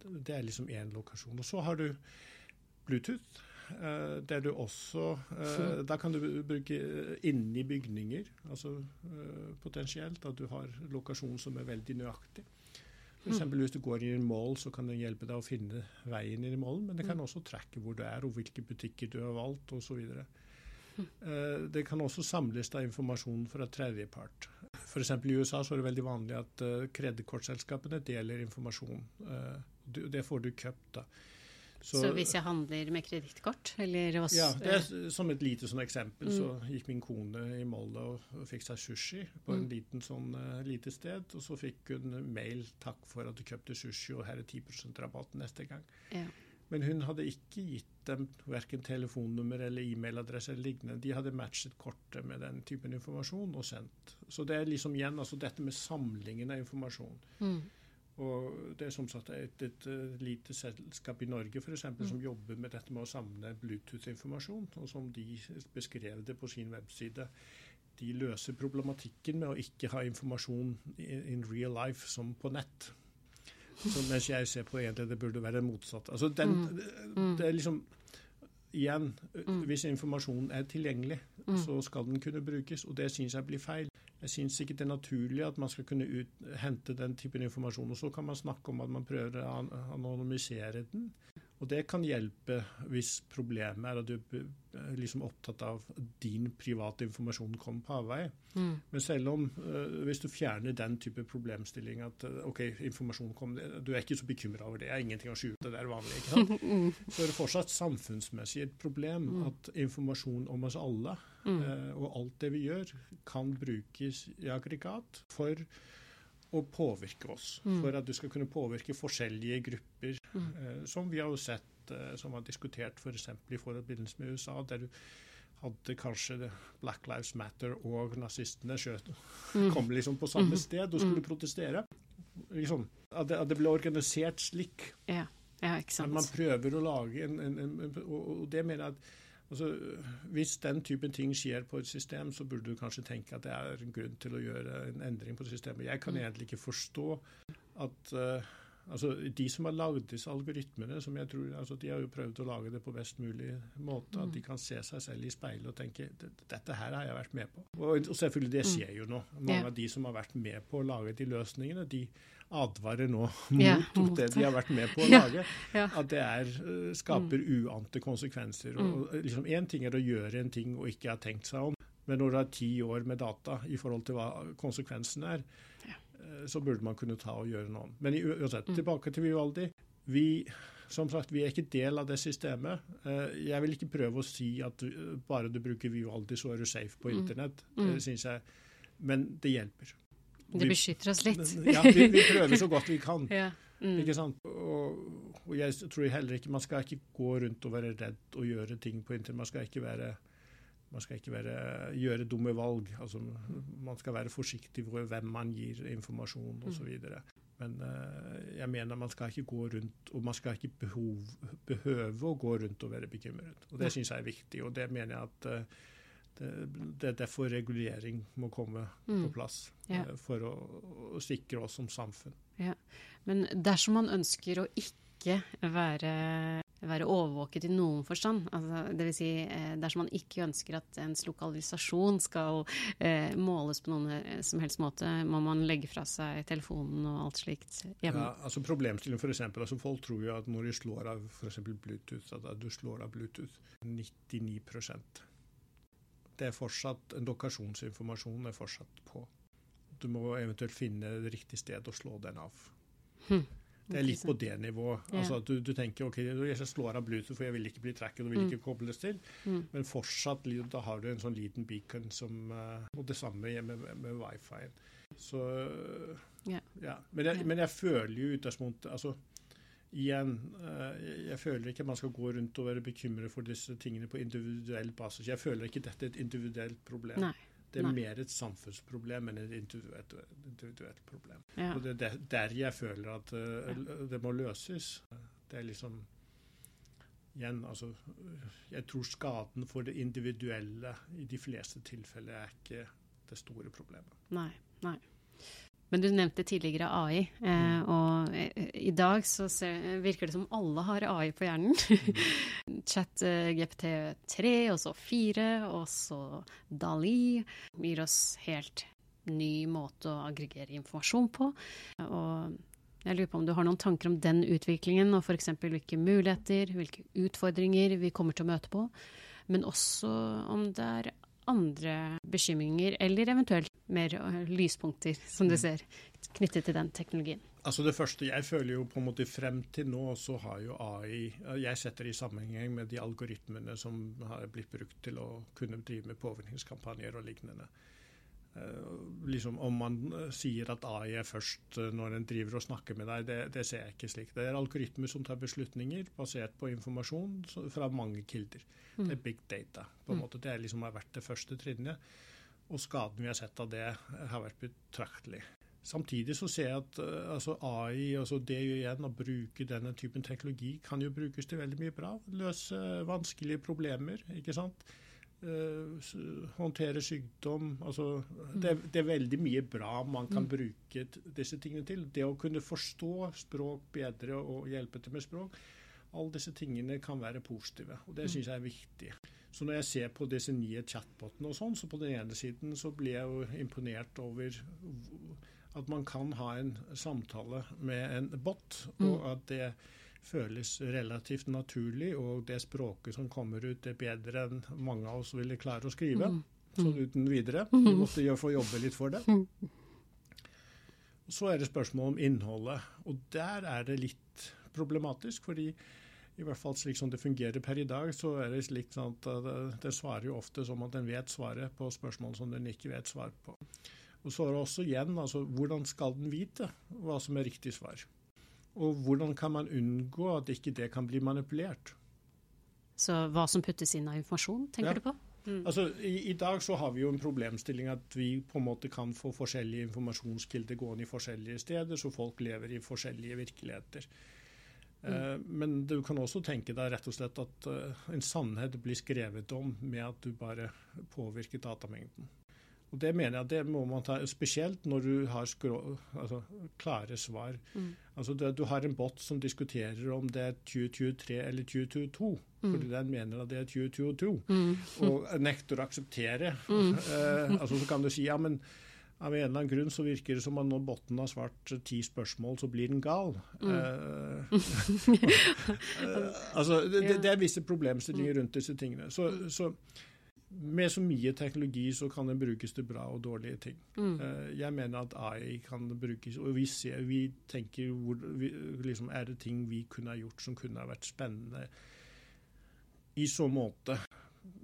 det er liksom én lokasjon. Og så har du Bluetooth. Eh, der du også eh, Da kan du bruke inni bygninger, altså eh, potensielt at du har lokasjon som er veldig nøyaktig. F.eks. Mm. hvis du går i en mall, så kan den hjelpe deg å finne veien inn i mallen, men det kan mm. også trekke hvor du er, og hvilke butikker du har valgt, osv. Det kan også samles da informasjon fra tredjepart. F.eks. i USA så er det veldig vanlig at kredittkortselskapene deler informasjon. Det får du kjøpt da. Så, så, hvis jeg handler med kredittkort, eller hva Ja, det er som et lite sånn eksempel. Mm. Så gikk min kone i Molde og, og fikk seg sushi på en mm. liten sånn uh, lite sted. Og så fikk hun mail 'takk for at du kjøpte sushi, og her er 10 rabatt neste gang'. Ja. Men hun hadde ikke gitt dem verken telefonnummer eller e-mailadresse eller lignende. De hadde matchet kortet med den typen informasjon og sendt. Så det er liksom igjen altså dette med samlingen av informasjon. Mm. Og Det er som sagt et, et, et lite selskap i Norge for eksempel, mm. som jobber med dette med å samle Bluetooth-informasjon. og Som de beskrev det på sin webside. De løser problematikken med å ikke ha informasjon in real life som på nett. Så mens jeg ser på egentlig det burde være motsatt. Altså den, mm. mm. Det er liksom Igjen, mm. hvis informasjonen er tilgjengelig, mm. så skal den kunne brukes. Og det syns jeg blir feil. Jeg syns ikke det er naturlig at man skal kunne ut, hente den typen informasjon. Og så kan man snakke om at man prøver å anonymisere den. Og det kan hjelpe hvis problemet er at du er liksom opptatt av at din private informasjon kommer på avveie. Mm. Men selv om uh, hvis du fjerner den type problemstilling at uh, OK, informasjon kom du er ikke så bekymra over det, det er ingenting å skjule, det er vanlig, ikke sant? *laughs* Mm. Så er det fortsatt samfunnsmessig et problem mm. at informasjon om oss alle uh, og alt det vi gjør, kan brukes i aggregat for å påvirke oss. Mm. For at du skal kunne påvirke forskjellige grupper, mm. eh, som vi har jo sett, eh, som har diskutert f.eks. For i forbindelse med USA, der du hadde kanskje Black Lives Matter og nazistene skjøt, mm. kom liksom på samme mm. sted og skulle mm. protestere. Liksom, at, det, at det ble organisert slik. Ja. Ja, ikke sant. Man prøver å lage en, en, en, en og, det mener jeg at Altså, hvis den typen ting skjer på et system, så burde du kanskje tenke at det er en grunn til å gjøre en endring på systemet. Jeg kan mm. egentlig ikke forstå at uh, altså, De som har lagd disse algoritmene, som jeg tror, altså, de har jo prøvd å lage det på best mulig måte. At de mm. kan se seg selv i speilet og tenke dette her har jeg vært med på. Og, og selvfølgelig, det mm. skjer jo nå. Mange av de som har vært med på å lage de løsningene, de advarer nå *laughs* mot, ja, mot det de har vært med på å lage. Ja, at det er, eh, skaper mm. uante konsekvenser. Og, mm. liksom ting er å gjøre en ting og ikke ha tenkt seg om, men når du har ti år med data i forhold til hva konsekvensen er, eh, så burde man kunne ta og gjøre noe. Men uansett, mm. tilbake til Vivaldi. Vi, som sagt, vi er ikke del av det systemet. Eh, jeg vil ikke prøve å si at bare du bruker Vivaldi, så er du safe på internett. Mm. Mm. synes jeg. Men det hjelper. Det beskytter oss litt. *laughs* ja, vi, vi, prøver så godt vi kan. *laughs* ja. mm. Ikke sant? Og, og, jeg tror heller ikke Man skal ikke gå rundt og være redd og gjøre ting på internett. Man skal ikke være man skal ikke være, gjøre dumme valg. Altså, man skal være forsiktig med hvem man gir informasjon osv. Men uh, jeg mener man skal ikke gå rundt, og man skal ikke behov, behøve å gå rundt og være bekymret. Og Det syns jeg er viktig, og det mener jeg at uh, det, det, er derfor regulering må komme mm. på plass. Ja. Uh, for å, å, sikre oss som samfunn. Ja. Men dersom man ønsker å ikke være være overvåket i noen forstand. Altså, Dvs. Si, eh, dersom man ikke ønsker at ens lokalisasjon skal eh, måles på noen eh, som helst måte, må man legge fra seg telefonen og alt slikt hjemme. Ja, altså Problemstillingen f.eks. Altså folk tror jo at når de slår av f.eks. Bluetooth, at du slår av Bluetooth 99 Det er fortsatt En lokasjonsinformasjon er fortsatt på. Du må eventuelt finne det riktige stedet å slå den av. Hm. Det er litt på det nivået. Ja. Altså at du, du, tenker ok, jeg slår av Bluetooth, for jeg vil ikke bli tracket og vil mm. ikke kobles til. Mm. Men fortsatt da har du en sånn liten beacon som uh, Og det samme med, med, med wifi. Så ja. ja. Men, jeg, men, jeg, føler jo utgangspunktet altså, Igjen, uh, jeg føler ikke man skal gå rundt og være bekymret for disse tingene på individuell basis. Jeg føler ikke dette er et individuelt problem. Nei. Det er Nei. mer et samfunnsproblem enn et individuelt, individuelt problem. Ja. Og Det er der jeg føler at uh, det må løses. Det er liksom Igjen, altså Jeg tror skaden for det individuelle i de fleste tilfeller er ikke det store problemet. Nei, nei. Men du nevnte tidligere AI, eh, mm. og eh, i dag så ser, virker det som alle har AI på hjernen. Chat eh, GPT3, og så 4, og så Dali gir oss helt ny måte å aggregere informasjon på. Og jeg lurer på om du har noen tanker om den utviklingen, og f.eks. hvilke muligheter, hvilke utfordringer vi kommer til å møte på. Men også om det er andre bekymringer, eller eventuelt mer eh, lyspunkter, som du mm. ser, knyttet til den teknologien? Altså Det første jeg føler jo på en måte frem til nå, så har jo AI Jeg setter det i sammenheng med de algoritmene som har blitt brukt til å kunne drive med påvirkningskampanjer og lignende. Uh, liksom Om man uh, sier at AI er først uh, når en driver og snakker med deg, det, det, ser jeg ikke slik. Det er algoritmer som tar beslutninger basert på informasjon fra mange kilder. Mm. Det er big data. på en mm. måte. Det liksom har vært det første trinnet. Og skaden vi har sett av det, har vært betraktelig. Samtidig så ser jeg at altså AI, altså det igjen å bruke denne typen teknologi, kan jo brukes til veldig mye bra. Løse vanskelige problemer. ikke sant? Uh, håndtere sykdom altså, det, det, er veldig mye bra man kan mm. bruke disse tingene til. Det å kunne forstå språk bedre og hjelpe til med språk. Alle disse tingene kan være positive, og det mm. syns jeg er viktig. Så når jeg ser på disse nye chatbotene og sånn, så på den ene siden så blir jeg jo imponert over at man kan ha en samtale med en bot, og mm. at det føles relativt naturlig, og det språket som kommer ut, er bedre enn mange av oss ville klare å skrive. Mm. Sånn uten videre. Vi måtte måtte få jobbe litt for det. Mm. Så er det spørsmål om innholdet, og der er det litt problematisk. fordi i hvert fall slik som det fungerer per i dag, så er det slik sånn at det, det svarer jo ofte som at den vet svaret på spørsmål som den ikke vet svar på. Og så er det også igjen, altså hvordan skal den vite hva som er riktig svar? Og hvordan kan man unngå at ikke det kan bli manipulert? Så hva som puttes inn av informasjon, tenker ja. du på? Mm. Altså, i, i, dag så har vi jo en problemstilling at vi på en måte kan få forskjellige informasjonskilder gående i forskjellige steder, så folk lever i forskjellige virkeligheter. Mm. Eh, men du kan også tenke deg rett og slett at uh, en sannhet blir skrevet om med at du bare påvirker datamengden. Og Det mener jeg det må man ta spesielt når du har skrå, altså, klare svar. Mm. Altså du, du, har en bot som diskuterer om det er 2023 eller 2022, mm. fordi den mener at det er 2022, mm. og nekter å akseptere. Mm. Eh, altså Så kan du si ja, men av en eller annen grunn så virker det som at når botten har svart ti spørsmål, så blir den gal. Mm. Eh, *laughs* eh, altså, det, det, er visse problemstillinger mm. rundt disse tingene. Så, så med så mye teknologi så kan den brukes til bra og dårlige ting. Mm. Uh, jeg mener at AI kan brukes, og vi, ser, vi tenker hvor, vi, liksom, Er det ting vi kunne ha gjort som kunne ha vært spennende i så måte?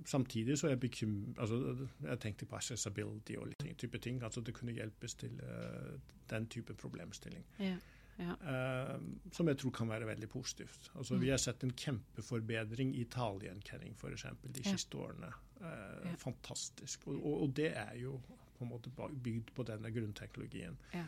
samtidig så er jeg bekymret altså, Jeg tenkte på accessibility og litt type ting. altså Det kunne hjelpes til uh, den type problemstilling. Ja. Ja. Uh, som jeg tror kan være veldig positivt. Altså, mm. Vi har sett en kjempeforbedring i talegjenkjenning f.eks. de ja. siste årene. Uh, fantastisk. Og, og, og, det er jo på en måte bygd på denne grunnteknologien. Ja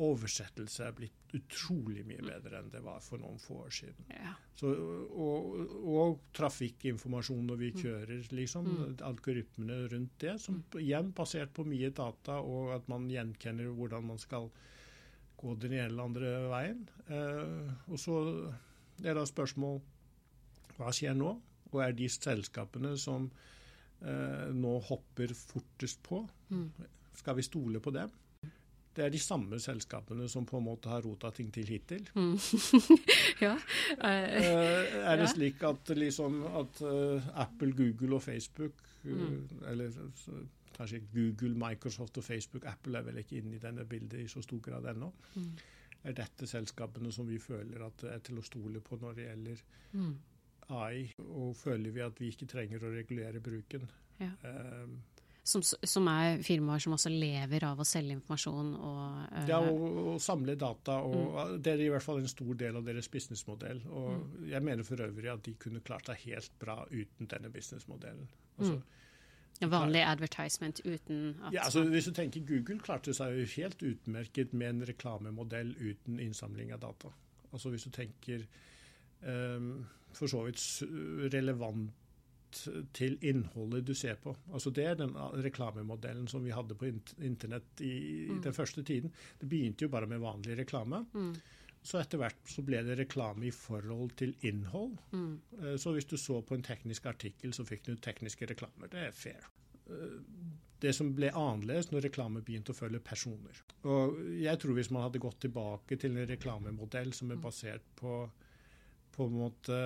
oversettelse er blitt utrolig mye bedre enn det var for noen få år siden. Ja. Så, og, og, trafikkinformasjon når vi mm. kjører, liksom. Mm. Algoritmene rundt det. Som mm. igjen basert på mye data, og at man gjenkjenner hvordan man skal gå den ene eller andre veien. Eh, og så er da spørsmål hva skjer nå? Og er de selskapene som eh, nå hopper fortest på, mm. skal vi stole på dem? det er de samme selskapene som på en måte har rota ting til hittil. Mm. *laughs* ja. Uh, er det ja. slik at, liksom, at Apple, Google og Facebook mm. Eller kanskje Google, Microsoft og Facebook Apple er vel ikke inne i denne bildet i så stor grad ennå. Mm. Er dette selskapene som vi føler at er til å stole på når det gjelder mm. AI? Og føler vi at vi ikke trenger å regulere bruken? Ja. Um, som, som, er firmaer som også lever av å selge informasjon og uh, Ja, og, og, samle data. og mm. Det er i hvert fall en stor del av deres businessmodell. Og mm. jeg mener for øvrig at de kunne klart seg helt bra uten denne businessmodellen. Altså, mm. Vanlig advertisement uten at Ja, altså Hvis du tenker Google klarte seg jo helt utmerket med en reklamemodell uten innsamling av data. Altså Hvis du tenker um, for så vidt relevant til innholdet du ser på. Altså Det er den reklamemodellen som vi hadde på internett i, mm. den første tiden. Det begynte jo bare med vanlig reklame. Mm. Så etter hvert så ble det reklame i forhold til innhold. Mm. Eh, så hvis du så på en teknisk artikkel, så fikk du tekniske reklamer. Det er fair. Det som ble annerledes når reklame begynte å følge personer. Og jeg tror hvis man hadde gått tilbake til en reklamemodell som er mm. basert på på en måte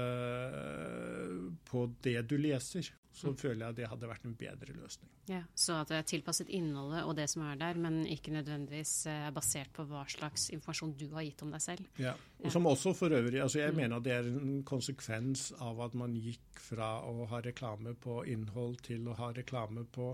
på det du leser, så mm. føler jeg det hadde vært en bedre løsning. Ja, Så at det er tilpasset innholdet og det som er der, men ikke nødvendigvis er eh, basert på hva slags informasjon du har gitt om deg selv. Ja, og som også for øvrig, altså Jeg mm. mener det er en konsekvens av at man gikk fra å ha reklame på innhold til å ha reklame på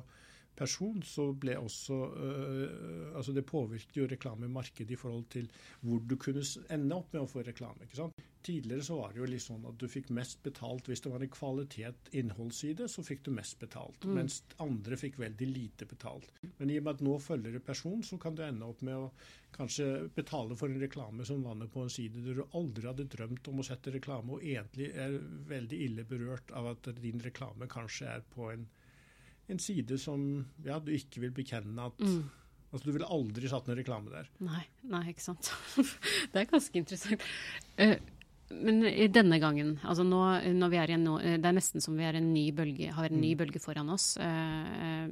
person, så ble også øh, altså Det påvirket jo reklamemarkedet i forhold til hvor du kunne ende opp med å få reklame. ikke sant? Tidligere så var det jo litt sånn at du fikk mest betalt hvis det var en kvalitet innholdsside, så fikk du mest betalt. Mm. Mens andre fikk veldig lite betalt. Men i og med at nå følger det person, så kan du ende opp med å kanskje betale for en reklame som lander på en side der du aldri hadde drømt om å sette reklame, og egentlig er veldig ille berørt av at din reklame kanskje er på en, en side som ja, du ikke vil bekjenne at mm. Altså, Du ville aldri satt noen reklame der. Nei, nei ikke sant. *laughs* det er ganske interessant. Uh, men denne gangen, altså nå, når vi er i en, det er nesten som vi er en ny bølge, har en ny mm. bølge foran oss, eh,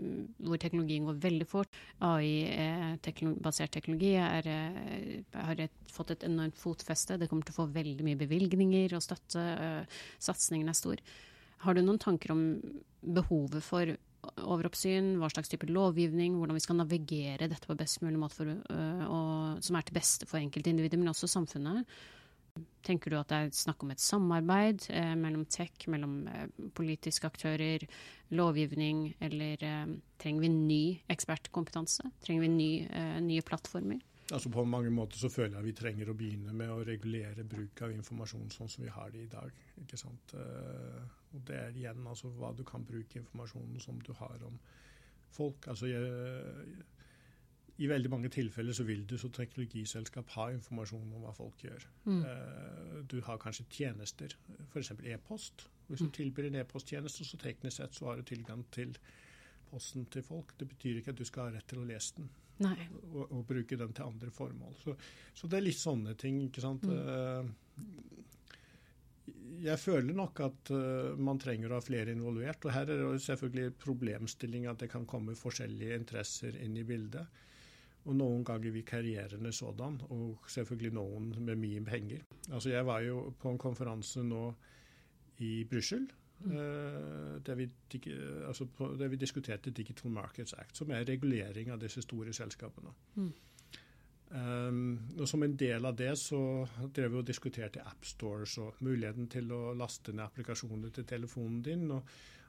hvor teknologien går veldig fort. AI-basert teknologi er, eh, har et, fått et enormt fotfeste. Det kommer til å få veldig mye bevilgninger og støtte. Eh, satsingen er stor. Har du noen tanker om behovet for overoppsyn, hva slags type lovgivning, hvordan vi skal navigere dette på best mulig måte, for, uh, og, som er til beste for enkeltindivider, men også samfunnet? Tenker du at det er snakk om et samarbeid eh, mellom tech, mellom eh, politiske aktører, lovgivning, eller eh, trenger vi ny ekspertkompetanse? Trenger vi ny, nye plattformer? Altså På mange måter så føler jeg vi trenger å begynne med å regulere bruk av informasjon sånn som vi har det i dag. ikke sant? Eh, og Det er igjen altså hva du kan bruke informasjonen som du har om folk. Altså jeg, i veldig mange tilfeller så vil du som teknologiselskap ha informasjon om hva folk gjør. Mm. Uh, du har kanskje tjenester, f.eks. e-post. Hvis du mm. tilbyr en e-posttjeneste, så teknisk sett så har du tilgang til posten til folk. Det betyr ikke at du skal ha rett til å lese den og, og, bruke den til andre formål. Så, så, det er litt sånne ting, ikke sant. Mm. Jeg føler nok at uh, man trenger å ha flere involvert. Og her er det selvfølgelig problemstilling at det kan komme forskjellige interesser inn i bildet og noen ganger vikarierende sådan, og selvfølgelig noen med mye penger. Altså Jeg var jo på en konferanse nå i Brussel. Mm. Uh, der, vi, altså der, vi, diskuterte Digital Markets Act, som er regulering av disse store selskapene. Mm. Um, og Som en del av det så drev vi og diskuterte appstores og muligheten til å laste ned applikasjoner til telefonen din. og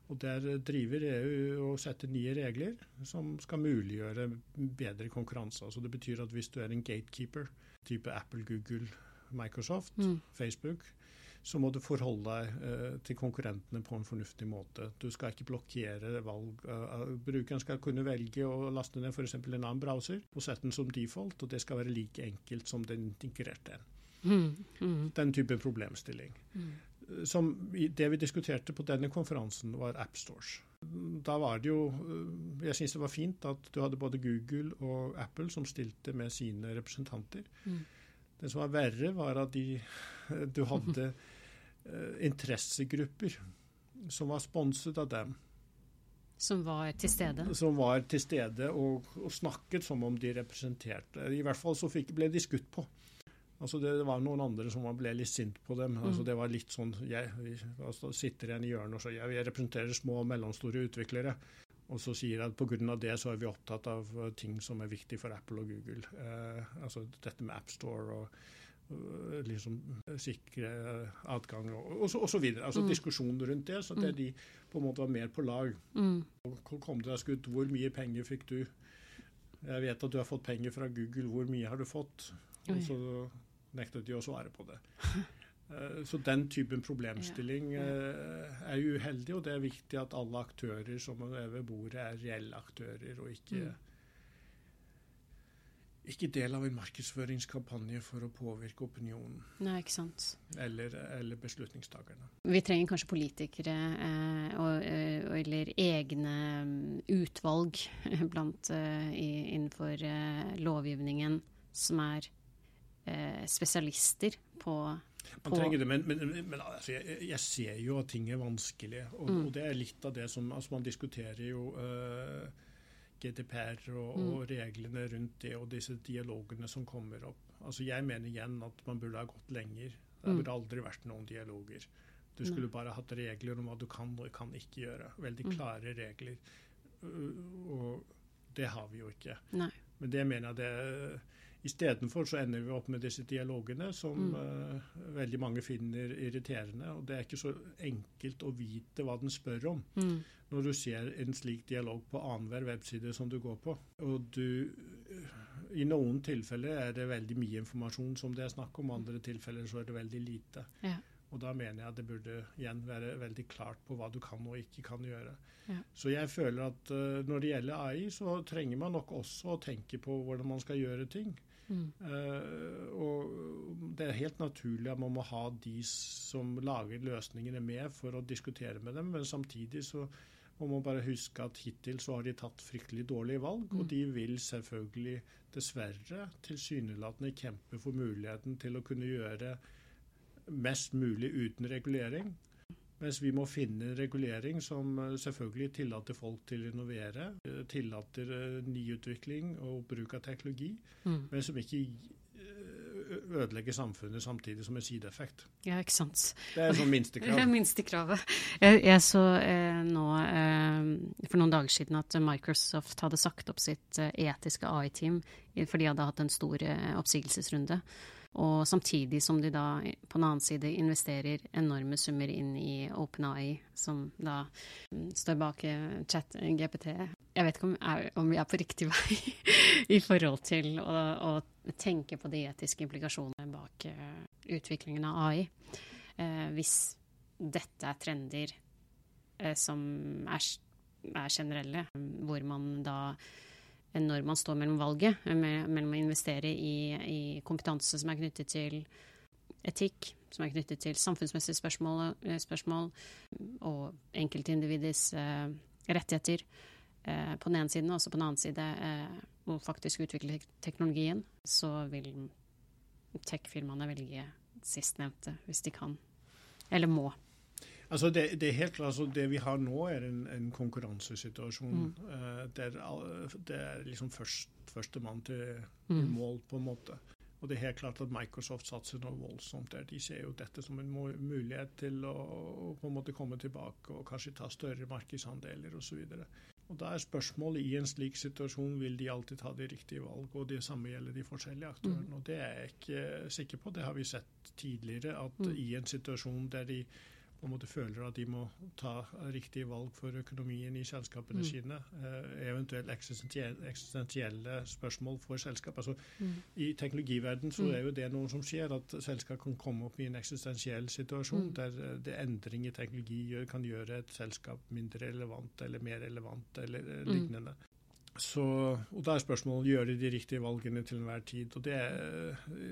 Og Der driver EU og setter nye regler som skal muliggjøre bedre konkurranse. Altså det betyr at hvis du er en gatekeeper, type Apple, Google, Microsoft, mm. Facebook, så må du forholde deg eh, til konkurrentene på en fornuftig måte. Du skal ikke blokkere valg. Uh, brukeren skal kunne velge å laste ned f.eks. en annen browser og sette den som default, og det skal være like enkelt som den integrerte en. Mm. Mm. Den type problemstilling. Mm som Det vi diskuterte på denne konferansen, var AppStores. Da var det jo eh, Jeg syns det var fint at du hadde både Google og Apple som stilte med sine representanter. Mm. Det som var verre, var at de, du hadde *laughs* interessegrupper som var sponset av dem. Som var til stede? Som var til stede og, og snakket som om de representerte. I hvert fall så fikk, ble de skutt på. Altså det, det, var noen andre som ble litt sint på dem. Mm. Altså det var litt sånn jeg, altså sitter igjen i hjørnet og så jeg, jeg representerer små og mellomstore utviklere. Og så sier jeg at pga. det så er vi opptatt av uh, ting som er viktig for Apple og Google. Eh, altså dette med AppStore og liksom sikre adgang og, og, så, og så videre. Altså mm. diskusjonen rundt det. Så det mm. de på en måte var mer på lag. Mm. Kom det deg skutt, hvor mye penger fikk du? Jeg vet at du har fått penger fra Google, hvor mye har du fått? Og så nektet de å svare på det. Eh, så den typen problemstilling eh, er uheldig, og det er viktig at alle aktører som er ved bordet, er reelle aktører, og ikke, mm. Ikke del av en markedsføringskampanje for å påvirke opinionen. Nei, ikke sant. Eller, eller beslutningstakerne. Vi trenger kanskje politikere eh, og, og, eller egne mm, utvalg *laughs* blant, eh, innenfor eh, lovgivningen som er eh, spesialister på man trenger det, men, men, men altså, jeg, jeg, ser jo at ting er vanskelig. Og, mm. og, det er litt av det som altså Man diskuterer jo uh, GDPR og, mm. og, reglene rundt det og disse dialogene som kommer opp. Altså Jeg mener igjen at man burde ha gått lenger. Det mm. burde aldri vært noen dialoger. Du skulle bare hatt regler om hva du kan og kan ikke gjøre. Veldig mm. klare regler. Uh, og det har vi jo ikke. Nei. Men det mener jeg det Istedenfor så ender vi opp med disse dialogene som mm. uh, veldig mange finner irriterende. Og det er ikke så enkelt å vite hva den spør om mm. når du ser en slik dialog på annenhver webside som du går på. Og du I noen tilfeller er det veldig mye informasjon som det er snakk om, andre tilfeller så er det veldig lite. Ja. Og da mener jeg at det burde igjen være veldig klart på hva du kan og ikke kan gjøre. Ja. Så jeg føler at uh, når det gjelder AI, så trenger man nok også å tenke på hvordan man skal gjøre ting. Uh, og det er helt naturlig at man må ha de som lager løsningene med for å diskutere med dem, men samtidig så må man bare huske at hittil så har de tatt fryktelig dårlige valg, mm. og de vil selvfølgelig dessverre tilsynelatende kjempe for muligheten til å kunne gjøre mest mulig uten regulering. Mens vi må finne en regulering som eh, selvfølgelig tillater folk til å innovere, eh, tillater eh, nyutvikling og bruk av teknologi, mm. men som ikke ødelegger samfunnet samtidig som en sideeffekt. Ja, ikke sant. Det er sånn minstekrav. *laughs* Det minstekravet. Jeg, jeg så eh, nå eh, for noen dager siden at Microsoft hadde sagt opp sitt eh, etiske AI-team fordi de hadde hatt en stor oppsigelsesrunde. Og samtidig som de da på den annen side investerer enorme summer inn i OpenAI, som da mm, står bak eh, chat-GPT. Jeg vet ikke om, er, om, vi er på riktig vei *laughs* i forhold til å, å, tenke på de etiske implikasjonene bak uh, utviklingen av AI. Uh, hvis dette er trender uh, som er, er generelle, hvor man da når man står mellom valget, eh, mellom å investere i, i, kompetanse som er knyttet til etikk, som er knyttet til samfunnsmessige spørsmål, eh, spørsmål og enkeltindividets eh, rettigheter eh, på den ene siden, og også på den annen side eh, å faktisk utvikle teknologien, så vil tech-firmaene velge sistnevnte hvis de kan, eller må. Altså det, det, er helt klart, altså det vi har nå, er en, en konkurransesituasjon. Mm. Uh, der det er liksom først, førstemann til mm. mål, på en måte. Og det er helt klart at Microsoft satser noe voldsomt der. De ser jo dette som en mulighet til å, å på en måte komme tilbake og kanskje ta større markedsandeler osv. Og Da er spørsmålet i en slik situasjon vil de alltid ta de riktige valg, og det samme gjelder de forskjellige aktørene. Mm. Og Det er jeg ikke sikker på. Det har vi sett tidligere, at mm. i en situasjon der de på en måte føler at de må ta riktige valg for økonomien i selskapene Mm. sine. Eh, eventuelt eksistensielle, eksistensielle spørsmål for selskap. Altså, Mm. I teknologiverdenen så Mm. er jo det noe som skjer, at selskap kan komme opp i en eksistensiell situasjon Mm. der eh, det endring i teknologi gjør, kan gjøre et selskap mindre relevant eller mer relevant eller eh, Mm. lignende. Så, og Da er spørsmålet gjør de de riktige valgene til enhver tid. og det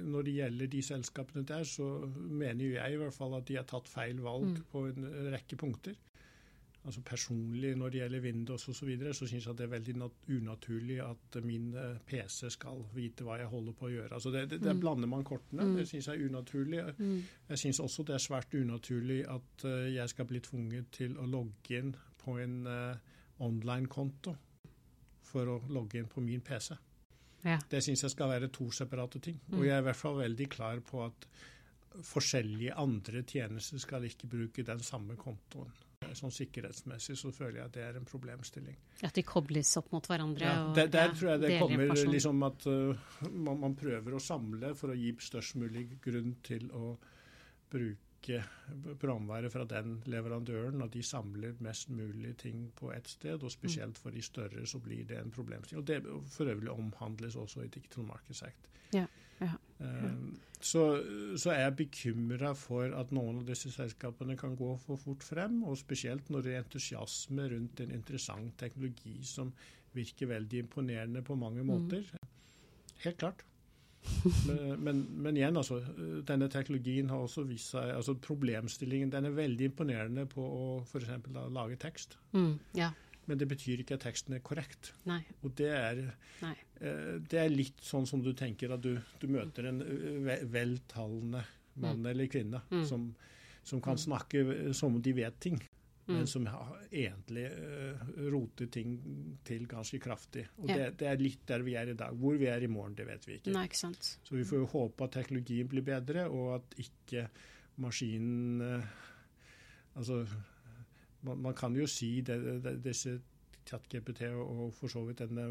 Når det gjelder de selskapene der, så mener jo jeg i hvert fall at de har tatt feil valg Mm. på en rekke punkter. Altså Personlig når det gjelder Windows osv., så, videre, så syns jeg det er veldig nat unaturlig at min eh, PC skal vite hva jeg holder på å gjøre. Altså det, det, Der Mm. blander man kortene. Mm. Det syns jeg er unaturlig. Mm. Jeg syns også det er svært unaturlig at eh, jeg skal bli tvunget til å logge inn på en uh, online-konto for å logge inn på min PC. Ja. Det syns jeg skal være to separate ting. Mm. Og jeg er i hvert fall veldig klar på at forskjellige andre tjenester skal ikke bruke den samme kontoen. Sånn sikkerhetsmessig så føler jeg at det er en problemstilling. At de kobles opp mot hverandre. Ja, der, der ja, tror jeg det kommer liksom at uh, man, man prøver å samle for å gi størst mulig grunn til å bruke programværet fra den leverandøren, at de samler mest mulig ting på ett sted. Og spesielt for de større så blir det en problemstilling. Og det for øvrig omhandles også i Digital Markets Act. Ja, ja, ja. Så, så er jeg bekymra for at noen av disse selskapene kan gå for fort frem, og spesielt når det er entusiasme rundt en interessant teknologi som virker veldig imponerende på mange måter. Helt klart. Men, men, men igjen, altså. Denne teknologien har også vist seg altså Problemstillingen den er veldig imponerende på å f.eks. lage tekst. Mm, ja. Men det betyr ikke at teksten er korrekt. Nei. Og det er, Nei. eh, det er litt sånn som du tenker at du, du møter en eh, veltalende mann eller kvinne Mm. som, som kan Mm. snakke som om de vet ting, Mm. men som egentlig uh, roter ting til ganske kraftig. Og Ja. det, det er litt der vi er i dag. Hvor vi er i morgen, det vet vi ikke. Nei, ikke sant. Så vi får jo håpe at teknologien blir bedre, og at ikke maskinen uh, Altså, man, man kan jo si det, det, disse ChatGPT og, og for så vidt denne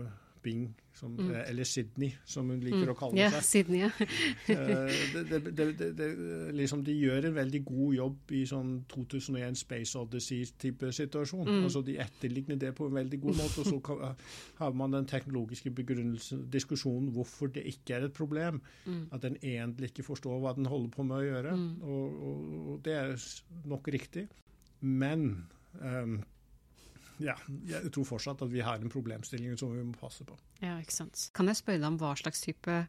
Bing, som, Mm. eh, eller Sydney, som hun liker Mm. å kalle Ja, seg. Sydney, ja. *laughs* Eh, det, det, det, liksom de gjør en veldig god jobb i sånn 2001 Space Odyssey-type situasjon. Mm. Altså De etterligner det på en veldig god måte. Og så kan, *laughs* har man den teknologiske diskusjonen hvorfor det ikke er et problem. Mm. At den egentlig ikke forstår hva den holder på med å gjøre. Mm. Og, og, og det er nok riktig. Men ehm, ja, jeg tror fortsatt at vi har en problemstilling som vi må passe på. Ja, ikke sant. Kan jeg spørre deg om hva slags type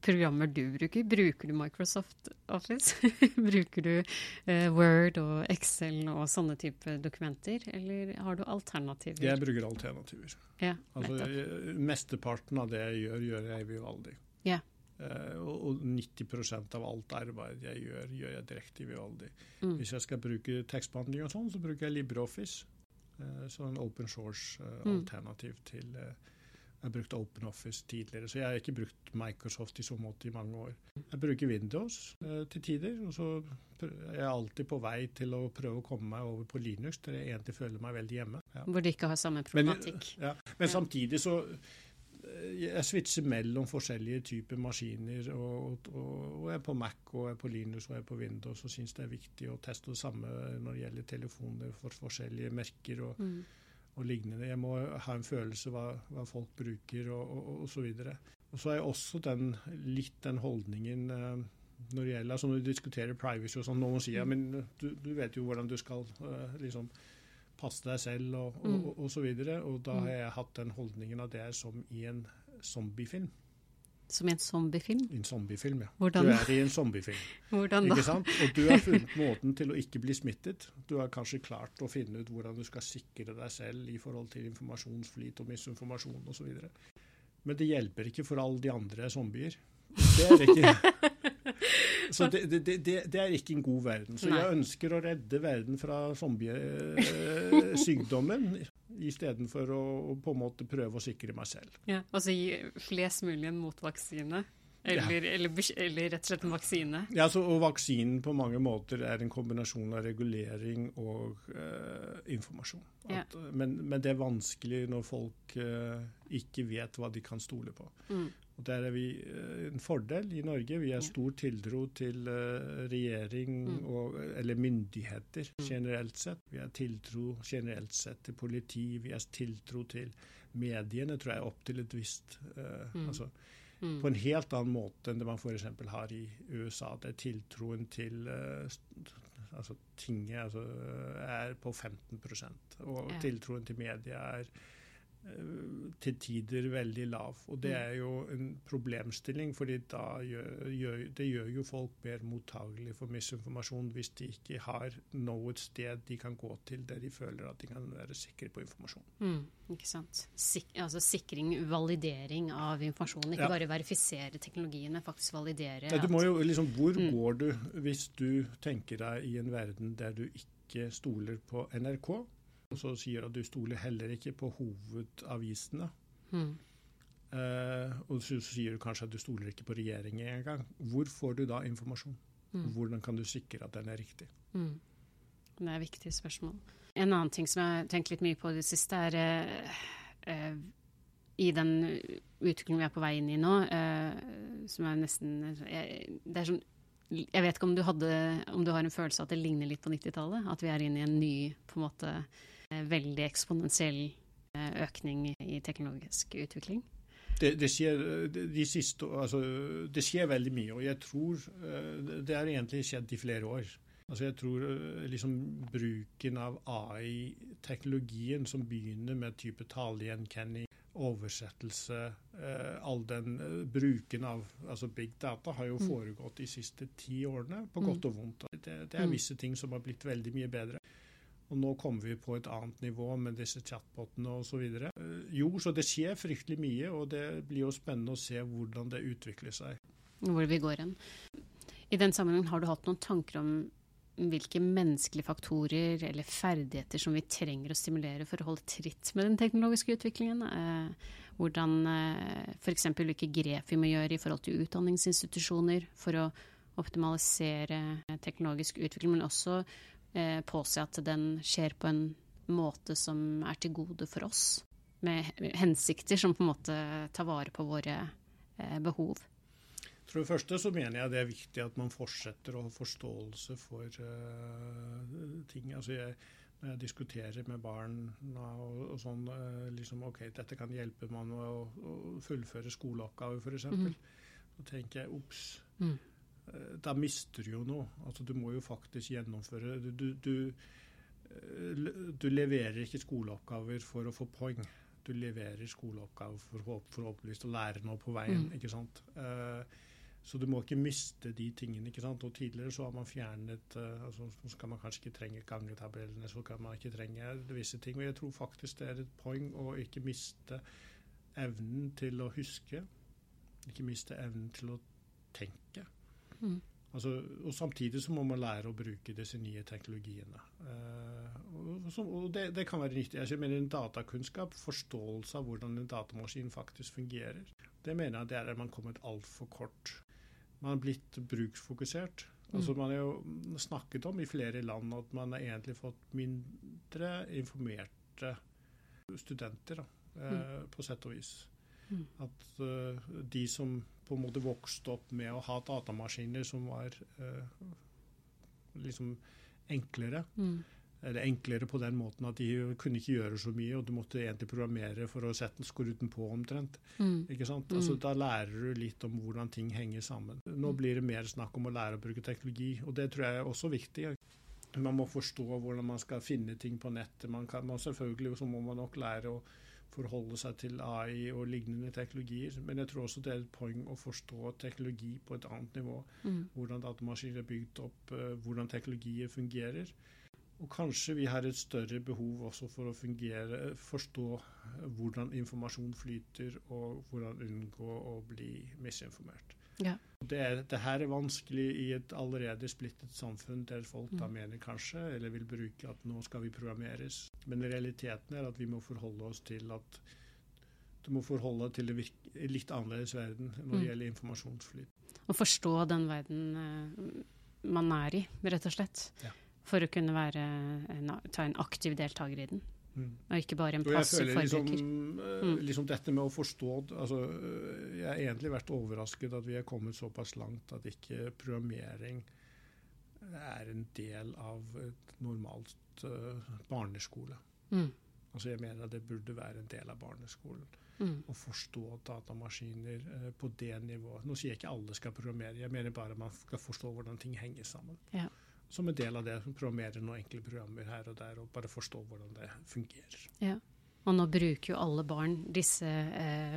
programmer du bruker? Bruker du Microsoft Office? *laughs* bruker du eh, Word og Excel og sånne type dokumenter, eller har du alternativer? Jeg bruker alternativer. ja, Altså, jeg- Mesteparten av det jeg gjør, gjør jeg i Vivaldi. Ja. Uh, og, og 90% av alt arbeid jeg gjør, gjør jeg direkte i Vivaldi. Mm. Hvis jeg skal bruke tekstbehandling og sånn, så bruker jeg LibreOffice. Eh, så en open Mm. source-alternativ til eh, Jeg har brukt OpenOffice tidligere, så jeg har ikke brukt Microsoft i så måte i mange år. Jeg bruker Windows eh, til tider, og så er jeg alltid på vei til å prøve å komme meg over på Linux, der jeg egentlig føler meg veldig hjemme. Ja. Hvor de ikke har samme Men, problematikk. ja. Men samtidig så eh, Jeg switcher mellom forskjellige typer maskiner. Og, og, og jeg er på Mac og jeg er på Linux og jeg er på Windows og syns det er viktig å teste det samme når det gjelder telefoner for forskjellige merker og, Mm. og lignende. Jeg må ha en følelse hva, hva folk bruker og, og, og så videre. Og så er jeg også den, litt den holdningen eh, når det gjelder altså når du diskuterer privacy og sånn. Noen sier ja, men du, du vet jo hvordan du skal eh, liksom passe deg selv og, og, Mm. og, og så videre. Og da Mm. har jeg hatt den holdningen at det er som i en zombiefilm. Som i en zombiefilm? I en zombiefilm, ja. Hvordan, Du er i en zombiefilm. *laughs* hvordan da? Ikke sant? Og du har funnet måten til å ikke bli smittet. Du har kanskje klart å finne ut hvordan du skal sikre deg selv i forhold til informasjonsflyt og misinformasjon osv. Men det hjelper ikke for alle de andre zombier. Det er ikke, *laughs* så det, det, det, det er ikke en god verden. Så jeg ønsker å redde verden fra zombiesykdommen *laughs* istedenfor å, å på en måte prøve å sikre meg selv. Ja, altså gi flest mulig en motvaksine? Eller, eller, eller rett og slett en vaksine? Ja, så, og Vaksinen på mange måter er en kombinasjon av regulering og uh, informasjon. At, ja. men, men det er vanskelig når folk uh, ikke vet hva de kan stole på. Mm. Og Der er vi en fordel i Norge. Vi har stor tiltro til regjering mm. og, eller myndigheter mm. generelt sett. Vi har tiltro generelt sett til politi. Vi har tiltro til mediene, tror jeg, opp til et visst uh, mm. altså, mm. På en helt annen måte enn det man f.eks. har i USA. Det er tiltroen til uh, altså tinget altså, er på 15% og ja. tiltroen til media er Eh, til tider veldig lav. Og det mm. er jo en problemstilling, fordi da gjør, gjør, det gjør jo folk mer mottagelig for misinformasjon hvis de ikke har noe sted de kan gå til der de føler at de kan være sikre på informasjon. Mm, ikke sant. Sik altså sikring, validering av informasjon. Ikke ja. bare verifisere teknologien, men faktisk validere. Ja, du må jo liksom, Hvor mm. går du hvis du tenker deg i en verden der du ikke stoler på NRK? Og så sier at du stoler heller ikke på hovedavisene. Mm. Uh, og så sier du kanskje at du stoler ikke på regjeringen engang. Hvor får du da informasjon? Mm. Hvordan kan du sikre at den er riktig? Mm. Det er et viktig spørsmål. En annen ting som jeg har tenkt litt mye på i det siste, er uh, uh, i den utviklingen vi er på vei inn i nå, som er nesten jeg, Det er sånn jeg vet ikke om du, hadde, om du har en følelse av at det ligner litt på 90-tallet? At vi er inne i en ny på en måte, veldig eksponentiell eh, økning i teknologisk utvikling? Det, det, skjer, de siste, altså, det skjer veldig mye, og jeg tror eh, det har egentlig skjedd i flere år. Altså jeg tror liksom bruken av AI-teknologien som begynner med type talegjenkjenning, oversettelse All den bruken av altså big data har jo mm. foregått de siste ti årene, på godt mm. og vondt. Det, det er mm. visse ting som har blitt veldig mye bedre. Og nå kommer vi på et annet nivå med disse chatbotene osv. Eh, jo, så det skjer fryktelig mye, og det blir jo spennende å se hvordan det utvikler seg. Hvor vi går hen. I den sammenheng har du hatt noen tanker om hvilke menneskelige faktorer eller ferdigheter som vi trenger å stimulere for å holde tritt med den teknologiske utviklingen? Eh, hvordan eh, F.eks. hvilke grep vi må gjøre i forhold til utdanningsinstitusjoner for å optimalisere teknologisk utvikling, men også eh, påse at den skjer på en måte som er til gode for oss. Med hensikter som på en måte tar vare på våre eh, behov. For det første så mener jeg det er viktig at man fortsetter å ha forståelse for uh, ting. Altså jeg, når jeg diskuterer med barn og, og sånn uh, liksom, OK, dette kan hjelpe man å, å fullføre skoleoppgaver, f.eks. Mm. Så tenker jeg ops. Mm. Eh, da mister du jo noe. Altså, du må jo faktisk gjennomføre Du, du, du, eh, du leverer ikke skoleoppgaver for å få poeng. Du leverer skoleoppgaver for forhåpentligvis å lære noe på veien. Mm. ikke sant? Uh, så du må ikke miste de tingene. ikke sant? Og Tidligere så har man fjernet altså, Så skal man kanskje ikke trenge gangetabellene, så kan man ikke trenge visse ting. Og jeg tror faktisk det er et poeng å ikke miste evnen til å huske. Ikke miste evnen til å tenke. Mm. Altså, og Samtidig så må man lære å bruke disse nye teknologiene. Eh, og, så, og det, det, kan være nyttig. Jeg mener en Datakunnskap, forståelse av hvordan en datamaskin faktisk fungerer, det mener jeg det er at man kommet altfor kort. Man har blitt bruksfokusert. Mm. Altså Man har jo snakket om i flere land at man har egentlig fått mindre informerte studenter, da, uh, mm. på sett og vis. Mm. At uh, de som på en måte vokste opp med å ha datamaskiner som var uh, liksom enklere. Mm. Eller enklere på den måten at de kunne ikke gjøre så mye, og du måtte egentlig programmere for å sette skruten på omtrent. Mm. Ikke sant? Altså, mm. Da lærer du litt om hvordan ting henger sammen. Nå blir det mer snakk om å lære å bruke teknologi, og det tror jeg er også viktig. Man må forstå hvordan man skal finne ting på nettet. Man kan, man selvfølgelig så må man nok lære å forholde seg til AI og lignende teknologier. Men jeg tror også det er et poeng å forstå teknologi på et annet nivå. Mm. Hvordan datamaskiner er bygd opp, uh, hvordan teknologier fungerer. Og kanskje vi har et større behov også for å fungere, forstå hvordan informasjon flyter, og hvordan unngå å bli misinformert. Ja. Det, det, her er vanskelig i et allerede splittet samfunn der folk da mm. mener kanskje, eller vil bruke at nå skal vi programmeres. Men realiteten er at vi må forholde oss til at du må forholde deg til en litt annerledes verden når det mm. gjelder informasjonsflyt. Å forstå den verden uh, man er i, rett og slett. Ja. For å kunne være ta en aktiv deltaker i den. Mm. Og ikke bare en passiv forbruker. Liksom, eh, mm. liksom dette med å forstå altså, Jeg har egentlig vært overrasket at vi er kommet såpass langt at ikke programmering er en del av et normalt uh, barneskole. Mm. Altså jeg mener at det burde være en del av barneskolen. Mm. Å forstå datamaskiner uh, på det nivået. Nå sier jeg ikke alle skal programmere, jeg mener bare man skal forstå hvordan ting henger sammen. Ja. Som en del av det programmere noen enkle programmer her og der, og bare forstå hvordan det fungerer. Ja. Og nå bruker jo alle barn disse eh,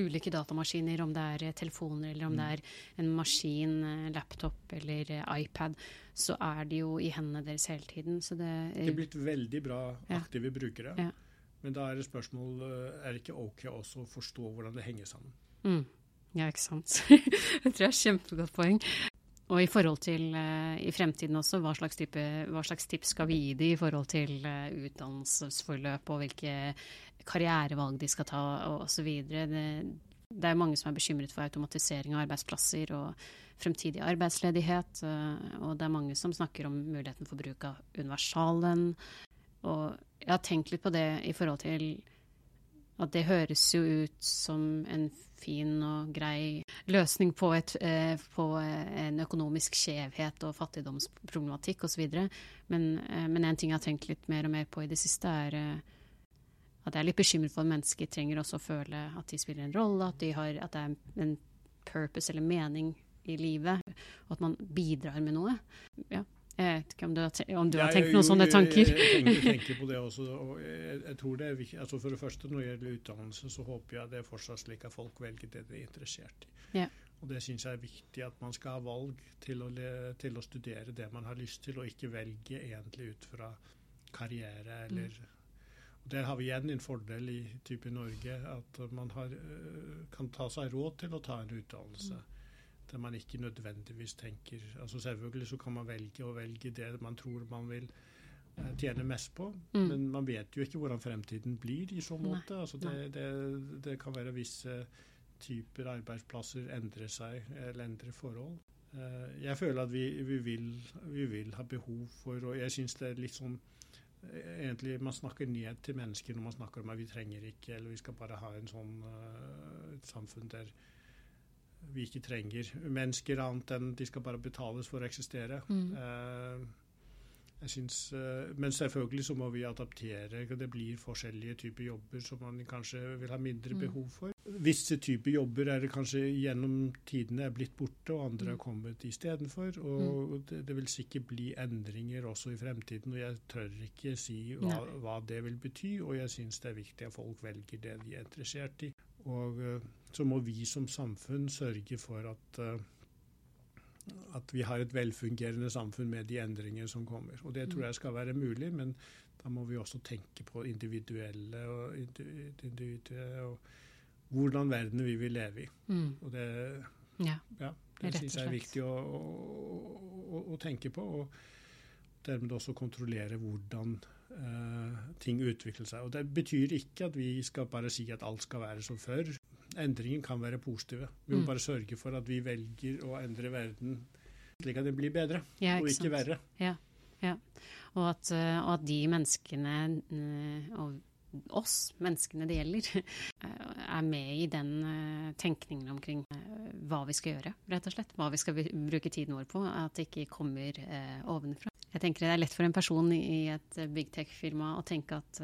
ulike datamaskiner, om det er eh, telefoner eller om mm. det er en maskin, eh, laptop eller eh, iPad, så er de jo i hendene deres hele tiden. Så det, det er blitt veldig bra aktive ja. brukere. Ja. Men da er det spørsmål er det ikke OK også å forstå hvordan det henger sammen. Mm. Ja, ikke sant. *laughs* det tror jeg er kjempegodt poeng. Og i forhold til uh, i fremtiden også, hva slags, type, hva slags, tips skal vi gi dem i forhold til uh, utdannelsesforløp og hvilke karrierevalg de skal ta osv. Det, det er mange som er bekymret for automatisering av arbeidsplasser og fremtidig arbeidsledighet. Uh, og det er mange som snakker om muligheten for bruk av universallønn. Og jeg har tenkt litt på det i forhold til at det høres jo ut som en fin og grei løsning på, et, eh, på en økonomisk skjevhet og fattigdomsproblematikk osv. Men, eh, men en ting jeg har tenkt litt mer og mer på i det siste, er eh, at jeg er litt bekymret for at mennesker trenger også å føle at de spiller en rolle, at, de har, at det er en purpose eller mening i livet, og at man bidrar med noe. Ja. Jeg vet ikke om du har, om du har tenkt noen sånne tanker? Jeg, jeg, tenker på det også. og jeg, jeg, tror det er viktig, altså For det første, når det gjelder utdannelse, så håper jeg det er fortsatt slik at folk velger det de er interessert i. Ja. Og Det syns jeg er viktig, at man skal ha valg til å, til å, studere det man har lyst til, og ikke velge egentlig ut fra karriere eller mm. Der har vi igjen en fordel i type Norge, at man har, øh, kan ta seg råd til å ta en utdannelse. Mm der man ikke nødvendigvis tenker altså Selvfølgelig så kan man velge å velge det man tror man vil eh, tjene mest på, mm. men man vet jo ikke hvordan fremtiden blir i så måte. Altså det, det, det, kan være visse typer arbeidsplasser endrer seg eller endrer forhold. Eh, jeg føler at vi, vi, vil, vi vil, ha behov for Og jeg syns det er litt sånn eh, egentlig Man snakker ned til mennesker når man snakker om at vi trenger ikke, eller vi skal bare ha en sånn, et samfunn der vi ikke trenger mennesker annet enn de skal bare betales for å eksistere. Mm. Uh, synes, uh, men selvfølgelig så må vi adaptere. Det blir forskjellige typer jobber som man kanskje vil ha mindre mm. behov for. Visse typer jobber er det kanskje gjennom tidene er blitt borte, og andre mm. har kommet istedenfor. Og mm. det, det, vil sikkert bli endringer også i fremtiden. Og jeg tør ikke si hva, hva det vil bety, og jeg syns det er viktig at folk velger det de er interessert i. Og uh, så må vi som samfunn sørge for at, eh, at vi har et velfungerende samfunn med de endringer som kommer. Og Det tror jeg skal være mulig, men da må vi også tenke på individuelle og, individuelle, og hvordan verden vi vil leve i. Mm. Og det, ja, ja, det syns jeg er viktig å, å, å, tenke på. Og dermed også kontrollere hvordan uh, ting utvikler seg. Og Det betyr ikke at vi skal bare si at alt skal være som før endringen kan være positive. Vi må mm. bare sørge for at vi velger å endre verden slik at den blir bedre, ja, og ikke sant? verre. Ja, ja. Og, at, eh, og, at, de menneskene, eh, og oss, menneskene det gjelder, *laughs* er med i den eh, tenkningen omkring hva vi skal gjøre, rett og slett. Hva vi skal bruke tiden vår på. At det ikke kommer ovenfra. Jeg tenker Det er lett for en person i et big tech-firma å tenke at